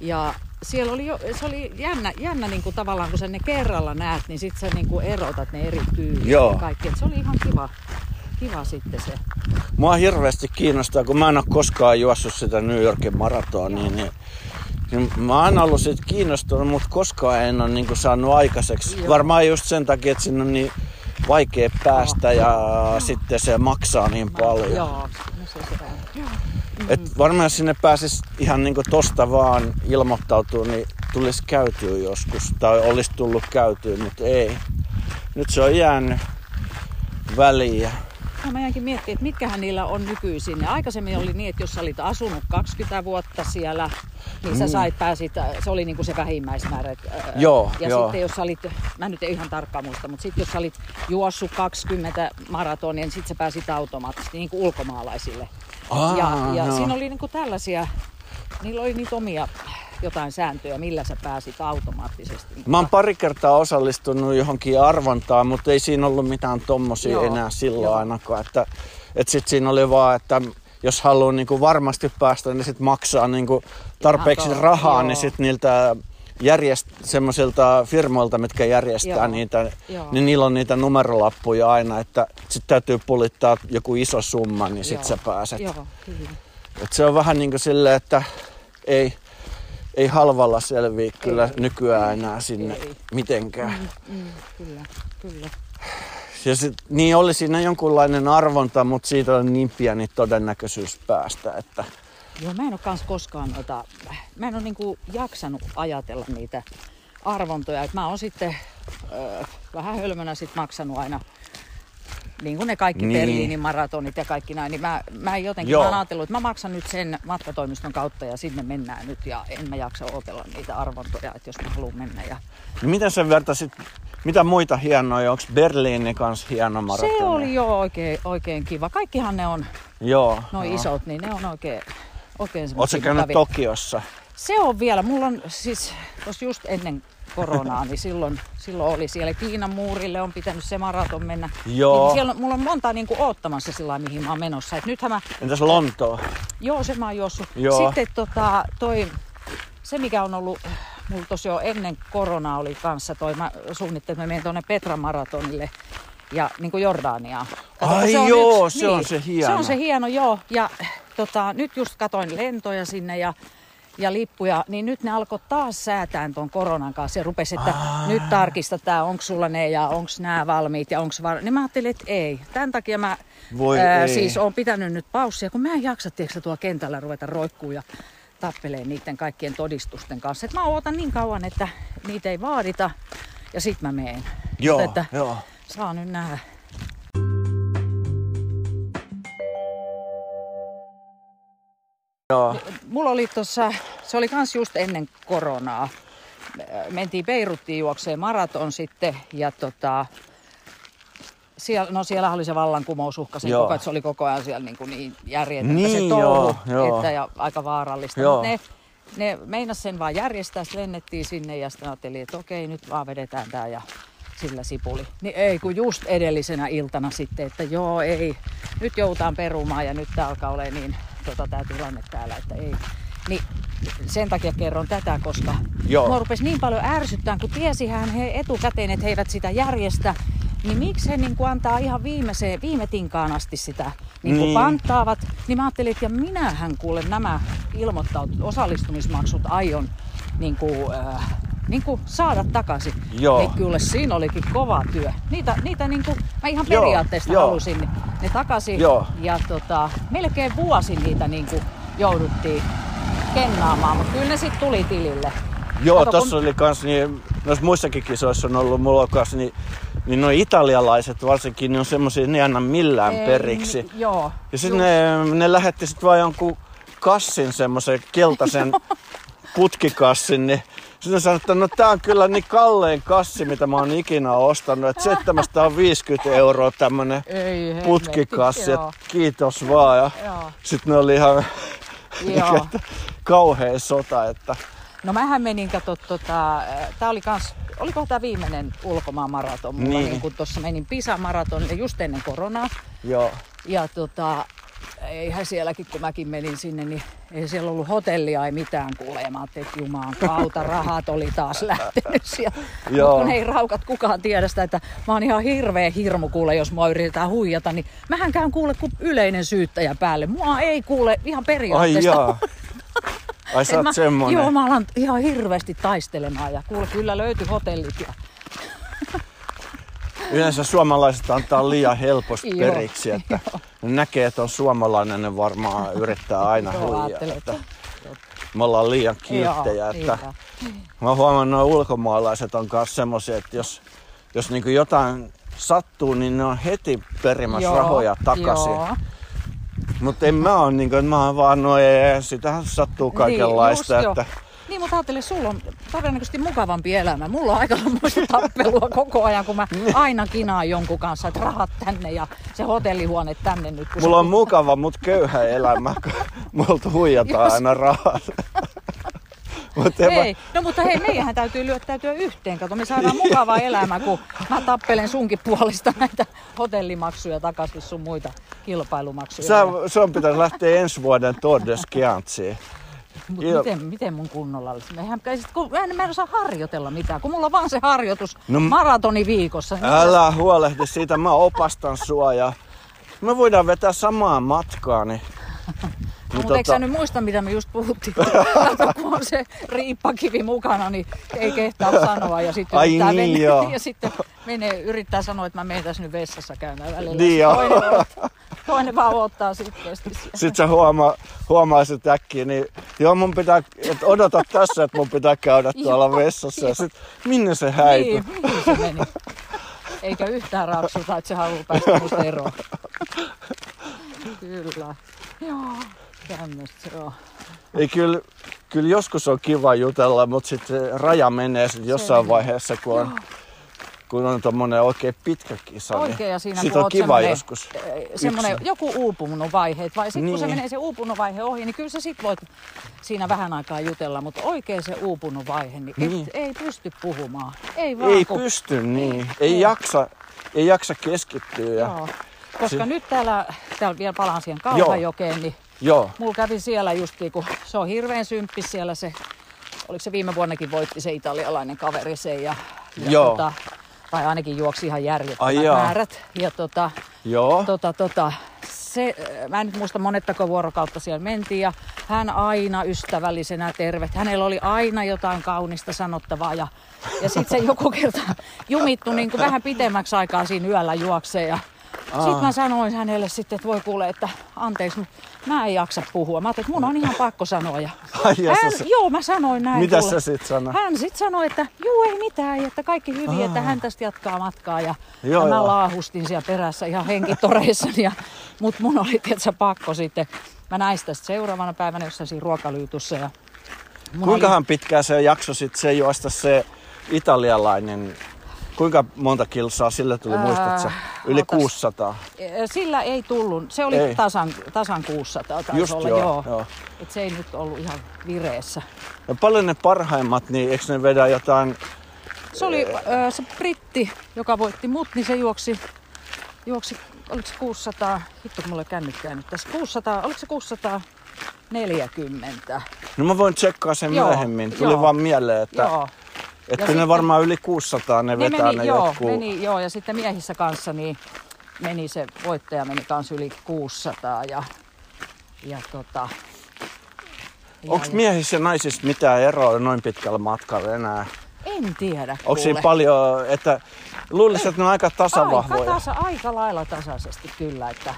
ja siellä oli, jo, se oli jännä, jännä niin kuin tavallaan, kun sä ne kerralla näet, niin sit sä niin kuin erotat ne eri tyylit Joo. ja kaikki. Et se oli ihan kiva, kiva sitten se. Mua hirveästi kiinnostaa, kun mä en ole koskaan juossut sitä New Yorkin maratonia, niin, niin mä oon ollut siitä kiinnostunut, mutta koskaan en ole niin saanut aikaiseksi. Joo. Varmaan just sen takia, että sinne on niin vaikea päästä ja sitten se maksaa niin paljon. Joo, no se. Et varmaan jos sinne pääsis ihan niinku tosta vaan ilmoittautua, niin tulisi käytyä joskus. Tai olisi tullut käytyä, mutta ei. Nyt se on jäänyt väliin. No, mä jäinkin miettimään, että mitkähän niillä on nykyisin. Ja aikaisemmin oli niin, että jos sä olit asunut 20 vuotta siellä, niin sä sait pääsit, se oli niinku se vähimmäismäärä. ää, Mm. Joo, ja joo. sitten jos sä olit, mä nyt en ihan tarkkaan muista, mutta sitten jos sä olit juossut 20 maratonia, niin sitten sä pääsit automaattisesti niin kuin ulkomaalaisille. Aa, ja ja joo. siinä oli niinku tällaisia, niillä oli niitä omia jotain sääntöjä, millä sä pääsit automaattisesti. Mä oon pari kertaa osallistunut johonkin arvontaan, mutta ei siinä ollut mitään tommosia Joo, enää silloin joo. ainakaan. Että, että sit siinä oli vaan, että jos haluaa niinku varmasti päästä, niin sit maksaa niinku tarpeeksi tuo, rahaa, joo. niin sit niiltä järjest, semmoisilta firmoilta, mitkä järjestää Joo, niitä, joo. niin niillä on niitä numerolappuja aina, että sit täytyy pulittaa joku iso summa, niin sit Joo, sä pääset. Joo, kyllä. Et se on vähän niin kuin silleen, että ei, ei halvalla selviä kyllä Ei. nykyään enää sinne Ei. mitenkään. Mm, kyllä, kyllä. Ja sit, niin oli siinä jonkunlainen arvonta, mutta siitä on niin pieni todennäköisyys päästä, että Joo, mä en ole kans koskaan noita, mä en ole niinku jaksanut ajatella niitä arvontoja. Et mä oon sitten ö, vähän hölmönä sit maksanut aina niin kuin ne kaikki Niin. Berliinin maratonit ja kaikki näin, niin mä, mä en jotenkin Joo. mä ajatellut, että mä maksan nyt sen matkatoimiston kautta ja sinne mennään nyt ja en mä jaksa odotella niitä arvontoja, että jos mä haluan mennä. Ja niin miten sä vertaisit, mitä muita hienoja, onko Berliini kanssa hieno maratoni? se oli jo oikein, oikein kiva. Kaikkihan ne on, Joo. noin joo. isot, niin ne on oikein, oikein Oletko käynyt. Tokiossa? Se on vielä, mulla on siis, just ennen koronaa, niin silloin, silloin oli siellä Kiinan muurille, on pitänyt se maraton mennä. Joo. Niin siellä on, mulla on monta niin kuin oottamassa sillä mihin mä oon menossa. Et nythän mä, Entäs Lontoo? joo se mä oon juossut. Joo. Sitten tota, toi, se mikä on ollut, mulla tosi jo ennen koronaa oli kanssa toi, mä suunnittelin, että mä menen tuonne Petran maratonille ja niin kuin Jordaniaan. Ai joo, se on se hieno. Se on se hieno, joo. Ja tota, nyt just katoin lentoja sinne ja ja lippuja, niin nyt ne alkoi taas säätään tuon koronan kanssa ja rupesi, että Aa. nyt tarkistetaan, onko sulla ne ja onko nämä valmiit ja onko var... Niin mä ajattelin, että ei. Tämän takia mä Voi ää, ei. siis oon pitänyt nyt paussia, kun mä en jaksa, tiedätkö, tuolla kentällä ruveta roikkuu ja tappelee niiden kaikkien todistusten kanssa. Et mä ootan niin kauan, että niitä ei vaadita ja sit mä meen. Joo, Mutta että joo. saa nyt nähdä. Joo. Mulla oli tossa, se oli kans just ennen koronaa. Mentiin Beiruttiin juokseen maraton sitten ja tota, siellä, no siellä oli se vallankumousuhka sen Joo. koko, että se oli koko ajan siellä niin, kuin niin järjetöntä Niin, se touhu, joo, joo. Että, ja aika vaarallista. Joo. Mut ne, ne meinas sen vaan järjestää, sitten lennettiin sinne ja sitten ajattelin, että okei, nyt vaan vedetään tää ja sillä sipuli. Niin ei, kun just edellisenä iltana sitten, että joo, ei, nyt joudutaan perumaan ja nyt tää alkaa olemaan niin tota, tää tilanne täällä, että ei. Niin sen takia kerron tätä, koska Joo. mua rupesi niin paljon ärsyttää, kun tiesihän he etukäteen, että he eivät sitä järjestä, niin miksi he niin kuin antaa ihan viimeiseen, viime tinkaan asti sitä niin kuin Niin. panttaavat. Niin mä ajattelin, että ja minähän kuule nämä ilmoittaut, osallistumismaksut aion niin kuin, äh, niin kuin saada takaisin. Joo. Niin kyllä siinä olikin kova työ. Niitä, niitä niin kuin, mä ihan periaatteesta joo. halusin ne takaisin. Joo. Ja tota, melkein vuosi niitä niin kuin jouduttiin kennaamaan, mutta kyllä ne sitten tuli tilille. Joo, Kato, kun- tossa oli kans, niin, noissa muissakin kisoissa on ollut mulla kanssa, niin, niin nuo italialaiset varsinkin, niin on semmosia, ne ei anna millään Ei, periksi. ni- Joo. Ja sitten ne, ne lähetti sit vaan jonkun kassin, semmoisen keltaisen putkikassin, niin sitten sanoi, että no tää on kyllä niin kallein kassi, mitä mä oon ikinä ostanut. Että 750 euroa tämmönen Ei putkikassi, että kiitos vaan. Ja sitten ne oli ihan Joo. kauhea sota, että No mähän menin, kato, tota, tää oli kans, oliko tää viimeinen ulkomaan maraton mulla, Niin. niin. niin kun tuossa menin Pisa-maratonille just ennen koronaa. joo. Ja tota, eihän sielläkin, kun mäkin menin sinne, niin ei siellä ollut hotellia, ei mitään kuule. Ja mä ajattelin, että jumaan kautta rahat oli taas lähtenyt siellä. Joo. Mutta kun ei raukat kukaan tiedä sitä, että mä oon ihan hirveä hirmu kuule, jos mua yritetään huijata, niin mähän käyn kuule kuin yleinen syyttäjä päälle. Mua ei kuule ihan Ai periaatteessa. jaa. Ai sä oot mä, semmonen. Joo, mä alan ihan hirveästi taistelemaan ja kuule, kyllä löytyi hotellit. Ja... Yleensä suomalaiset antaa liian helposti periksi, että ne näkee, että on suomalainen, ne varmaan yrittää aina huijaa. Että me ollaan liian kilttejä. Joo, Että mä huomannut, että ulkomaalaiset on myös semmoisia, että jos, jos niinku jotain sattuu, niin ne on heti perimässä Joo, rahoja takaisin. joo. Mutta en mä oon niinku, mä oon vaan, no ei, sitähän sattuu kaikenlaista. Niin, just että, joo. Niin, mutta ajattele, sulla on todennäköisesti mukavampi elämä. Mulla on aika muista tappelua koko ajan, kun mä aina kinaan jonkun kanssa, että rahat tänne ja se hotellihuone tänne nyt. Mulla se- on mukava, mutta köyhä elämä, kun multa huijataan Jos- aina rahat. Mut en mä- no mutta hei, meidän täytyy lyöttäytyä yhteen. Kato, me saadaan mukava elämä, kun mä tappelen sunkin puolesta näitä hotellimaksuja takaisin sun muita kilpailumaksuja. Sä, sun pitäisi lähteä ensi vuoden Tour de Skiantsiin. Mut Joo. miten, miten mun kunnolla olisi? Mehän, kun, mä, en, mä en osaa harjoitella mitään, kun mulla on vaan se harjoitus No, maratoni viikossa. Niin Älä huolehdi siitä, mä opastan sua ja me voidaan vetää samaa matkaa. Niin, Mutta eikö sä nyt muista, mitä me just puhuttiin? Kato, kun on se riippakivi mukana, niin ei kehtaa sanoa. Ja sitten, Ai yrittää niin, mennä, joo. ja sitten menee, yrittää sanoa, että mä menen tässä nyt vessassa käymään välillä. Niin joo. toinen, odottaa- toinen vaan ottaa sitkeästi siellä. Sit sä huomaa, huomaisit äkkiä, niin joo mun pitää, että odota tässä, että mun pitää käydä tuolla vessassa. Ja sit, minne se häipyi? Niin, mihin se meni? Eikä yhtään rapsuta, että se haluaa päästä musta eroon. Kyllä. Joo, tämmöistä se on. Ei, kyllä, kyllä joskus on kiva jutella, mutta sitten raja menee sit jossain menee. vaiheessa, kun on, kun on tommonen oikein pitkä kisa. Oikein ja siinä sit on kiva joskus. eh, semmonen yksin. joku uupunut vaiheet, vai sitten kun se Niin. menee se uupunut vaihe ohi, niin kyllä sä sit voit siinä vähän aikaa jutella, mutta oikein se uupunut vaihe, niin, Niin. Et, ei pysty puhumaan. Ei vaan Ei kun- pysty niin. Ei Ei. jaksa, ei jaksa keskittyä. Ja, Joo. Koska Se- nyt täällä, täällä vielä palaan siihen Kauhajokeen, niin joo. mulla kävi siellä justiin, kun se on hirveän symppis siellä se, oliko se viime vuonnakin voitti se italialainen kaveri sen ja, ja Joo. Tota, tai ainakin juoksi ihan järjettömät määrät. Ja tota, Joo. tota, tota, se, äh, mä en nyt muista monettako vuorokautta siellä mentiin ja hän aina ystävällisenä terve. Hänellä oli aina jotain kaunista sanottavaa ja, ja sitten se joku kerta jumittu niin kuin vähän pitemmäksi aikaa siinä yöllä juokseen ja sitten mä sanoin hänelle sitten, että voi kuule, että anteeksi, mä en jaksa puhua. Mä ajattelin, että mun on ihan pakko sanoa. Ja Ai hän, sä- joo, mä sanoin näin. Mitä kuule. sä sit sanoit? Hän sitten sanoi, että juu ei mitään, että kaikki hyvin, että hän tästä jatkaa matkaa. Ja, Joo, ja mä joo. laahustin siellä perässä ihan henkitoreissani. Ja, mutta mun oli tietysti pakko sitten. Mä näin sitä sit seuraavana päivänä jossain siinä ruokalyytyssä. Ja Kuinkahan pitkään se jakso sitten se juosta se italialainen, kuinka monta kilsaa sille tuli, muistatko? Yli ootas. 600. oli, sillä ei tullut, se oli Ei. tasan, tasan 600 taisi Just olla, joo, joo. joo. Et se ei nyt ollut ihan vireessä. Ja paljon ne parhaimmat, niin eikö ne vedä jotain, Se oli ö, se britti, joka voitti mut, niin se juoksi, juoksi oliko se 600, hitto kun mulla kännykkää nyt tässä, 600, oliko se 640? no mä voin tsekkaa sen Joo, myöhemmin. Tuli joo. vaan mieleen, että, Joo. Että kyllä ne varmaan yli 600 ne Ne vetää meni, ne joo, jotkut. meni, joo, ja sitten miehissä kanssa niin meni se voittaja meni kanssa yli 600 ja, ja tota... Onko miehissä ja naisissa mitään eroa noin pitkällä matkalla enää? En tiedä, Onko siinä paljon, että luulisin, että ne on aika aika, tasavahvoja. tasa, aika lailla tasaisesti kyllä, että,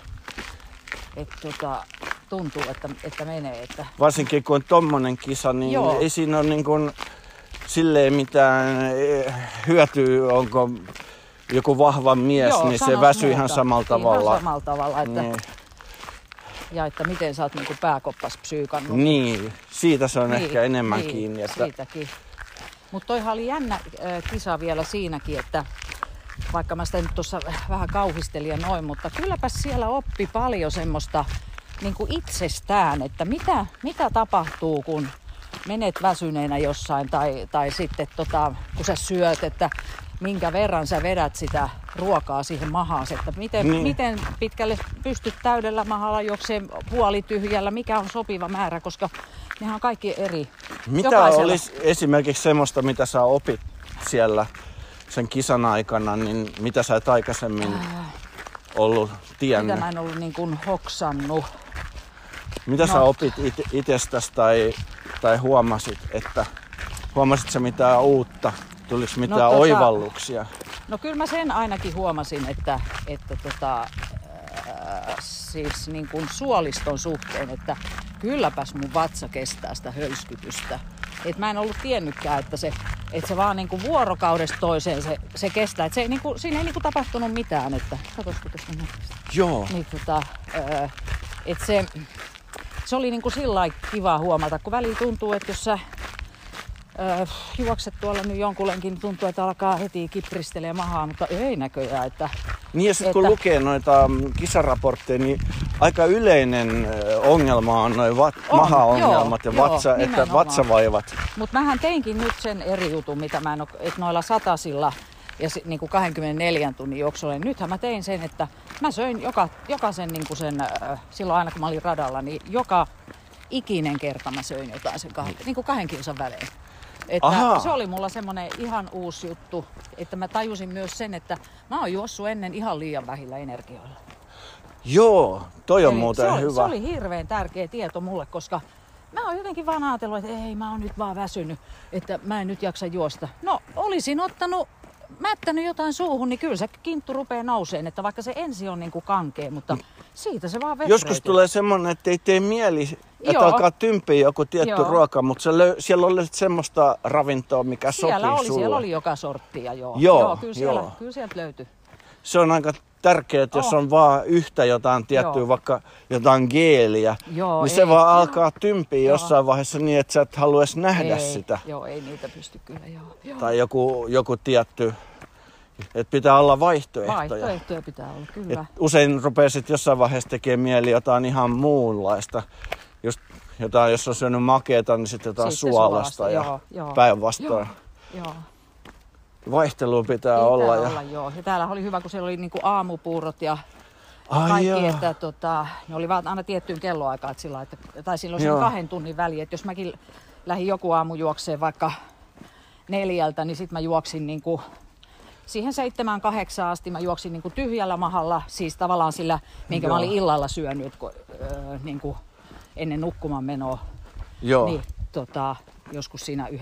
että tota, tuntuu, että, että menee. Että, Varsinkin kun on tommonen kisa, niin Joo. ei siinä ole niin kuin silleen mitään eh, hyötyä, onko joku vahva mies, Joo, niin se väsyy muuta. ihan samalla tavalla. Ihan samalla tavalla, että, Niin. ja että miten sä oot niinku pääkoppas psyykannut. niin, siitä se on ehkä enemmän niin, kiinni. Että, Siitäkin. Mutta toihan oli jännä äh, kisa vielä siinäkin, että vaikka mä sitä nyt tuossa vähän kauhistelin ja noin, mutta kylläpäs siellä oppi paljon semmoista niin kuin itsestään, että mitä, mitä tapahtuu, kun menet väsyneenä jossain tai, tai sitten tota, kun sä syöt, että minkä verran sä vedät sitä ruokaa siihen mahaas, että miten, Niin. miten pitkälle pystyt täydellä mahalla juokseen puolityhjällä, mikä on sopiva määrä, koska nehän on kaikki eri. mitä Jokaisella- olisi esimerkiksi semmoista, mitä sä opit siellä sen kisan aikana, niin mitä sä et aikaisemmin ollut tiennyt? Mitä mä en ollut niin kuin hoksannut. Mitä No. sä opit it- itsestäsi tai, tai huomasit, että huomasit sä mitään uutta? Tuliko mitään tota- oivalluksia? No kyllä mä sen ainakin huomasin, että, että tota, ää, siis niin kuin suoliston suhteen, että kylläpäs mun vatsa kestää sitä hölskytystä. Et mä en ollut tiennytkään, että se, että se vaan niin kuin vuorokaudesta toiseen se, se kestää. Et se ei niin kuin, siinä ei niin kuin tapahtunut mitään. Että, katsoisiko tässä on Joo. niin tota, ää, et se, se oli niinku sillä lailla kiva huomata, kun välillä tuntuu, että jos sä ää, juokset tuolla nyt jonkun lenkin, niin tuntuu, että alkaa heti kipristelee mahaa, mutta ei näköjään, että Niin ja sitten kun lukee noita mm, kisaraportteja, niin aika yleinen ongelma on noin vat- On, maha-ongelmat joo, ja vatsa, joo, että nimenomaan. vatsavaivat. Mutta mähän teinkin nyt sen eri jutun, mitä mä en oo, että noilla satasilla ja si, niin kuin 24 tunnin juoksulla, niin nythän mä tein sen, että mä söin joka, jokaisen niin kuin sen, äh, silloin aina kun mä olin radalla, niin joka ikinen kerta mä söin jotain sen kahden, niin kuin kahden kilsan välein. Että se oli mulla semmoinen ihan uusi juttu, että mä tajusin myös sen, että mä oon juossut ennen ihan liian vähillä energioilla. Joo, toi on Eli muuten se oli, hyvä. Se oli hirveän tärkeä tieto mulle, koska mä oon jotenkin vaan ajatellut, että ei, mä oon nyt vaan väsynyt, että mä en nyt jaksa juosta. No, olisin ottanut, mättänyt jotain suuhun, niin kyllä se kinttu rupeaa nouseen, että vaikka se ensi on niin kuin kankea, mutta siitä se vaan vetreytyy. Joskus tulee semmoinen, että ei tee mieli, että Joo. alkaa tympiä joku tietty Joo. ruoka, mutta se löy- siellä oli semmoista ravintoa, mikä siellä sopii oli, sulle. siellä oli joka sorttia, joo. Joo, joo, kyllä, siellä, kyllä sieltä löytyi. Se on aika tärkeää, että jos Oh. on vaan yhtä jotain tiettyä, Joo. vaikka jotain geeliä, Joo, niin se ei. vaan Joo. alkaa tympiä Joo. jossain vaiheessa niin, että sä et halua edes nähdä ei, sitä. Joo, ei niitä pysty kyllä, joo. joo. Tai joku, joku tietty, että pitää olla vaihtoehtoja. Vaihtoehtoja pitää olla, kyllä. Et usein rupeaa sit jossain vaiheessa tekemään mieli jotain ihan muunlaista. Just jotain, jos on syönyt makeeta, niin sitten jotain Sitten suolasta suolasta, ja joo, joo. päinvastoin. Joo. Vaihtelua pitää, Pitää olla. olla, Ja... joo. Ja täällä oli hyvä, kun siellä oli niinku aamupuurot ja Ai kaikki, joo. että tota, ne oli vaan aina tiettyyn kelloaikaan, että sillä, että, tai silloin Joo. sen kahden tunnin väliin, että jos mäkin lähdin joku aamu juokseen vaikka neljältä, niin sitten mä juoksin niinku siihen seitsemään kahdeksaan asti mä juoksin niinku tyhjällä mahalla, siis tavallaan sillä, minkä Joo. mä olin illalla syönyt kun, öö, niinku ennen nukkumaan menoa. Joo. Niin, tota, joskus siinä 11-12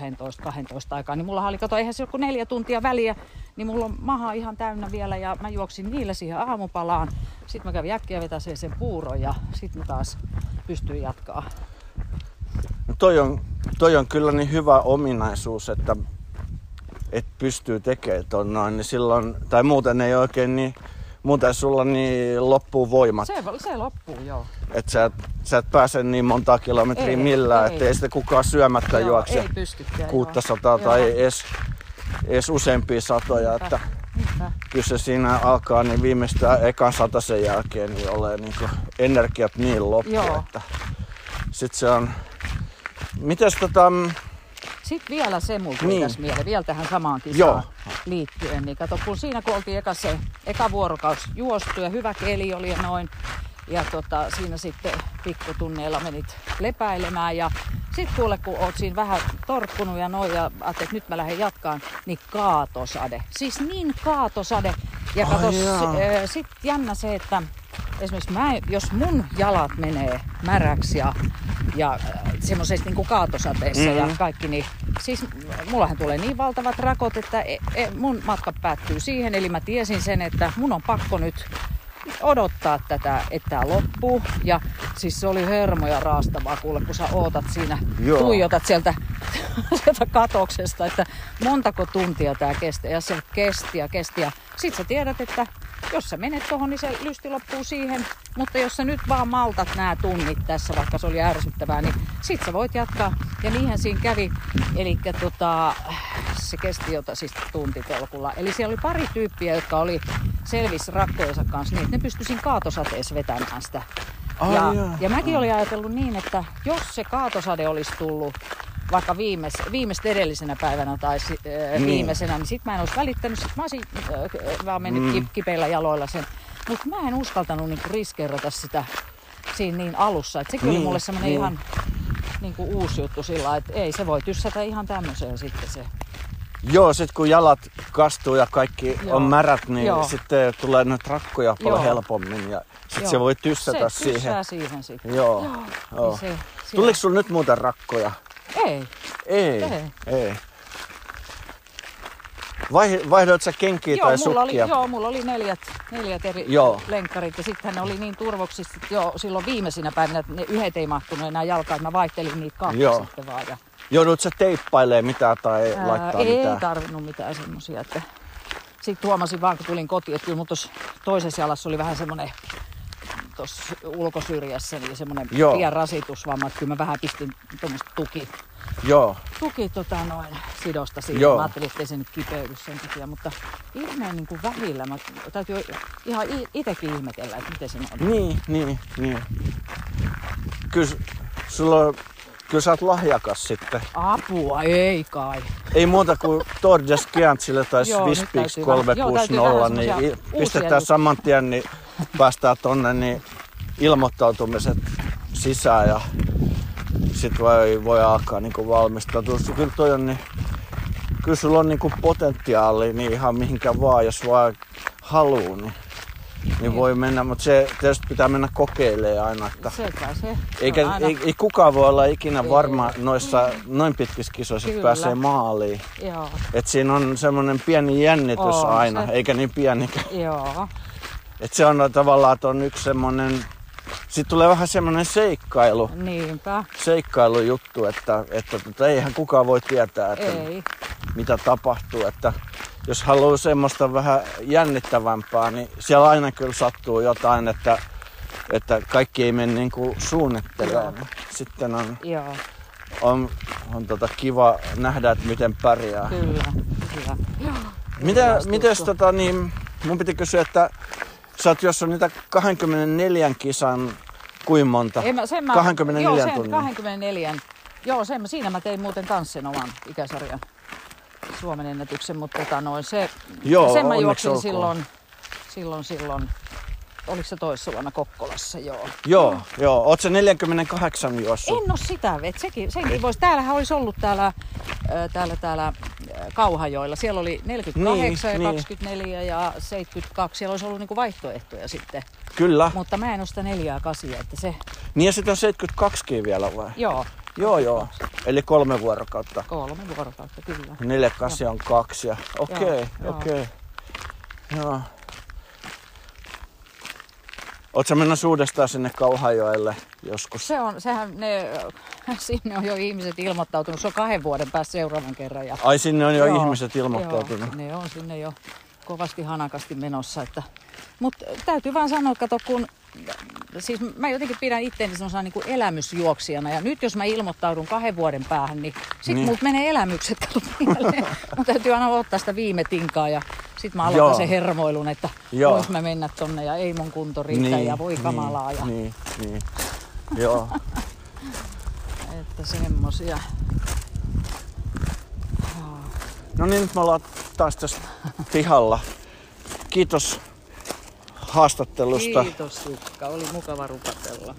aikaa, niin mulla oli, kato, eihän se kuin neljä tuntia väliä, niin mulla on maha ihan täynnä vielä ja mä juoksin niillä siihen aamupalaan. Sitten mä kävin äkkiä vetäseen sen puuron ja sitten mä taas pystyin jatkaa. No toi, on, toi on kyllä niin hyvä ominaisuus, että et pystyy tekemään ton noin, niin silloin, tai muuten ei oikein niin, muuten sulla niin loppuu voimat. Se, se loppuu, joo. Että sä, et- sä et pääse niin monta kilometriä Ei, millään, ei. ettei sitä kukaan syömättä joo juokse ei pystykään. 600 joo. tai Joo. edes, edes useampia satoja. Niinpä, Että niinpä. kyllä se siinä alkaa niin viimeistään ekan sen jälkeen niin ole niin energiat niin loppu, Joo. että sit se on... Mites tota... Sitten vielä se mulla tuli Niin. tässä mieleen, vielä tähän samaan kisaan Joo. liittyen. Niin kato, kun siinä kun oltiin eka, se, eka vuorokaus juostu ja hyvä keli oli ja noin. Ja tota, siinä sitten pikkutunneilla menit lepäilemään ja sitten kuule kun oot siinä vähän torkkunut ja noin ja ajattelit, että nyt mä lähden jatkaan, niin kaatosade. Siis niin kaatosade. Ja kato, jaa. sitten jännä se, että esimerkiksi mä, jos mun jalat menee märäksi ja, ja äh, semmoisessa niin kaatosateessa mm-hmm. ja kaikki, niin siis mullahan tulee niin valtavat rakot, että e, e, mun matka päättyy siihen. Eli mä tiesin sen, että mun on pakko nyt odottaa tätä, että tämä loppuu. Ja siis se oli hermoja raastavaa kuule, kun sä ootat siinä, Joo. tuijotat sieltä, sieltä katoksesta, että montako tuntia tämä kestää. Ja se kesti ja kesti. Ja sit sä tiedät, että jos sä menet tuohon, niin se lysti loppuu siihen. Mutta jos sä nyt vaan maltat nämä tunnit tässä, vaikka se oli ärsyttävää, niin sit sä voit jatkaa. Ja niinhän siinä kävi. Eli tota, se kesti jota siis tuntitolkulla. Eli siellä oli pari tyyppiä, jotka oli selvis rakkojensa kanssa niin, että ne pystyi siinä kaatosateessa vetämään sitä. Ai ja, jaa. ja mäkin olin ajatellut niin, että jos se kaatosade olisi tullut vaikka viimeis, viimeistä edellisenä päivänä tai si, äh, Niin. viimeisenä, niin sit mä en olisi välittänyt. Sit mä olisin äh, vaan mennyt mm. kipeillä jaloilla sen. Mutta mä en uskaltanut niinku riskeerata sitä siinä niin alussa. Et sekin niin, oli Niin, mulle semmoinen niin. ihan niinku uusi juttu sillä että ei se voi tyssätä ihan tämmöiseen sitten se. Joo, sit kun jalat kastuu ja kaikki Joo. on märät, niin Joo. sitten tulee noita rakkoja paljon Joo. helpommin ja sit Joo. se voi tyssätä se siihen. tyssää siihen sitten. Joo. Joo. Joo. Niin se, Tuliko sulla nyt muuten rakkoja? Ei. Ei. Ei. Ei. Vai, vaihdoit sä kenkiä Joo tai mulla, oli, sukkia? joo, mulla oli neljät, neljät eri Joo. lenkkarit ja sitten ne oli niin turvoksissa jo silloin viimeisinä päivinä, että ne yhdet ei mahtunut enää jalkaan, että mä vaihtelin niitä kahta Joo. sitten vaan. Ja, Joudut sä teippailemaan mitään tai ää, laittaa ei mitään? tarvinnut mitään semmosia, että sitten huomasin vaan kun tulin kotiin, että kyllä mun toisessa jalassa oli vähän semmoinen tuossa ulkosyrjässä, niin semmoinen Joo. pian rasitusvamma, että kyllä mä vähän pistin tuommoista tuki, Joo. tuki tota noin, sidosta siihen. Joo. Mä ajattelin, ettei se nyt kipeydy sen takia, mutta ihmeen niin kuin vähillä. Mä täytyy ihan i- itekin ihmetellä, että miten se on. Niin, niin, niin. Kyllä, sulla on, kyllä sä oot lahjakas sitten. Apua, ei kai. Ei muuta kuin Tordes Giantsille tai Swisspix täytyy 360, vähän niin pistetään saman tien, niin päästään tonne niin ilmoittautumiset sisään ja sit voi, voi alkaa niin valmistautua. Kyllä toi on niin, kyllä sulla on niin potentiaali niin ihan mihinkä vaan, jos vaan haluu, niin, niin voi mennä, mutta se tietysti pitää mennä kokeilemaan aina, että Se kai se. eikä, on aina, ei, ei kukaan voi olla ikinä Ei. varma noissa noin pitkissä kisoissa, että pääsee maaliin. Joo, Et siinä on semmoinen pieni jännitys On aina, se. eikä niin pieni. joo. Et se on tavallaan, että on yksi semmoinen, sitten tulee vähän semmoinen seikkailu, Niinpä. seikkailujuttu, että, että, että eihän kukaan voi tietää, että Ei. mitä tapahtuu. Että jos haluaa semmoista vähän jännittävämpää, niin siellä aina kyllä sattuu jotain, että, että kaikki ei mene niin kuin suunnittelemaan. Sitten on, Joo, on, on tota kiva nähdä, että miten pärjää. kyllä. kyllä. Joo. Mitä, mites tota, niin, mun piti kysyä, että sä oot, jos on niitä 24 kisan, kuin monta? Ei, mä, sen mä, 24 joo, sen tunnin. 24. Joo, sen, siinä mä tein muuten kans sen oman ikäsarjan Suomen ennätyksen, mutta tota, noin, se, Joo, sen mä juoksin olkoon. silloin, silloin, silloin, oliko se toissa vuonna Kokkolassa, joo. Joo, joo. Oot se 48 juossut? En oo sitä, et sekin, senkin voisi. Täällähän olisi ollut täällä, täällä, täällä Kauhajoilla. Siellä oli 48 Niin, ja niin. 24 ja 72. Siellä olisi ollut niinku vaihtoehtoja sitten. Kyllä. Mutta mä en ole sitä neljää ja kasia, että se, Niin ja sitten on 72 vielä vai? joo, Joo, joo. Eli kolme vuorokautta. kolme vuorokautta kyllä. Neljä kasi on kaksi. ja- Okei, okei. Joo. Sä mennä uudestaan sinne Kauhajoelle joskus? Se on, sehän ne, sinne on jo ihmiset ilmoittautunut. Se on kahden vuoden päästä seuraavan kerran. Ja, Ai sinne on jo Joo, ihmiset ilmoittautunut. Joo, ne on sinne jo kovasti hanakasti menossa. Että, mutta täytyy vaan sanoa, kato kun, siis mä jotenkin pidän itteeni semmoisena niin kuin elämysjuoksijana. Ja nyt jos mä ilmoittaudun kahden vuoden päähän, niin sit Niin. niin. mut menee elämykset mieleen. Mun täytyy aina ottaa sitä viime tinkaa ja sit mä aloitan Joo. sen hermoilun, että Joo. vois mä mennä tonne ja ei mun kunto riitä ja voi kamalaa. Ja, Niin, niin. Joo. Että semmosia. No niin, nyt me ollaan taas tässä pihalla. Kiitos haastattelusta. Kiitos Jukka, oli mukava rupatella.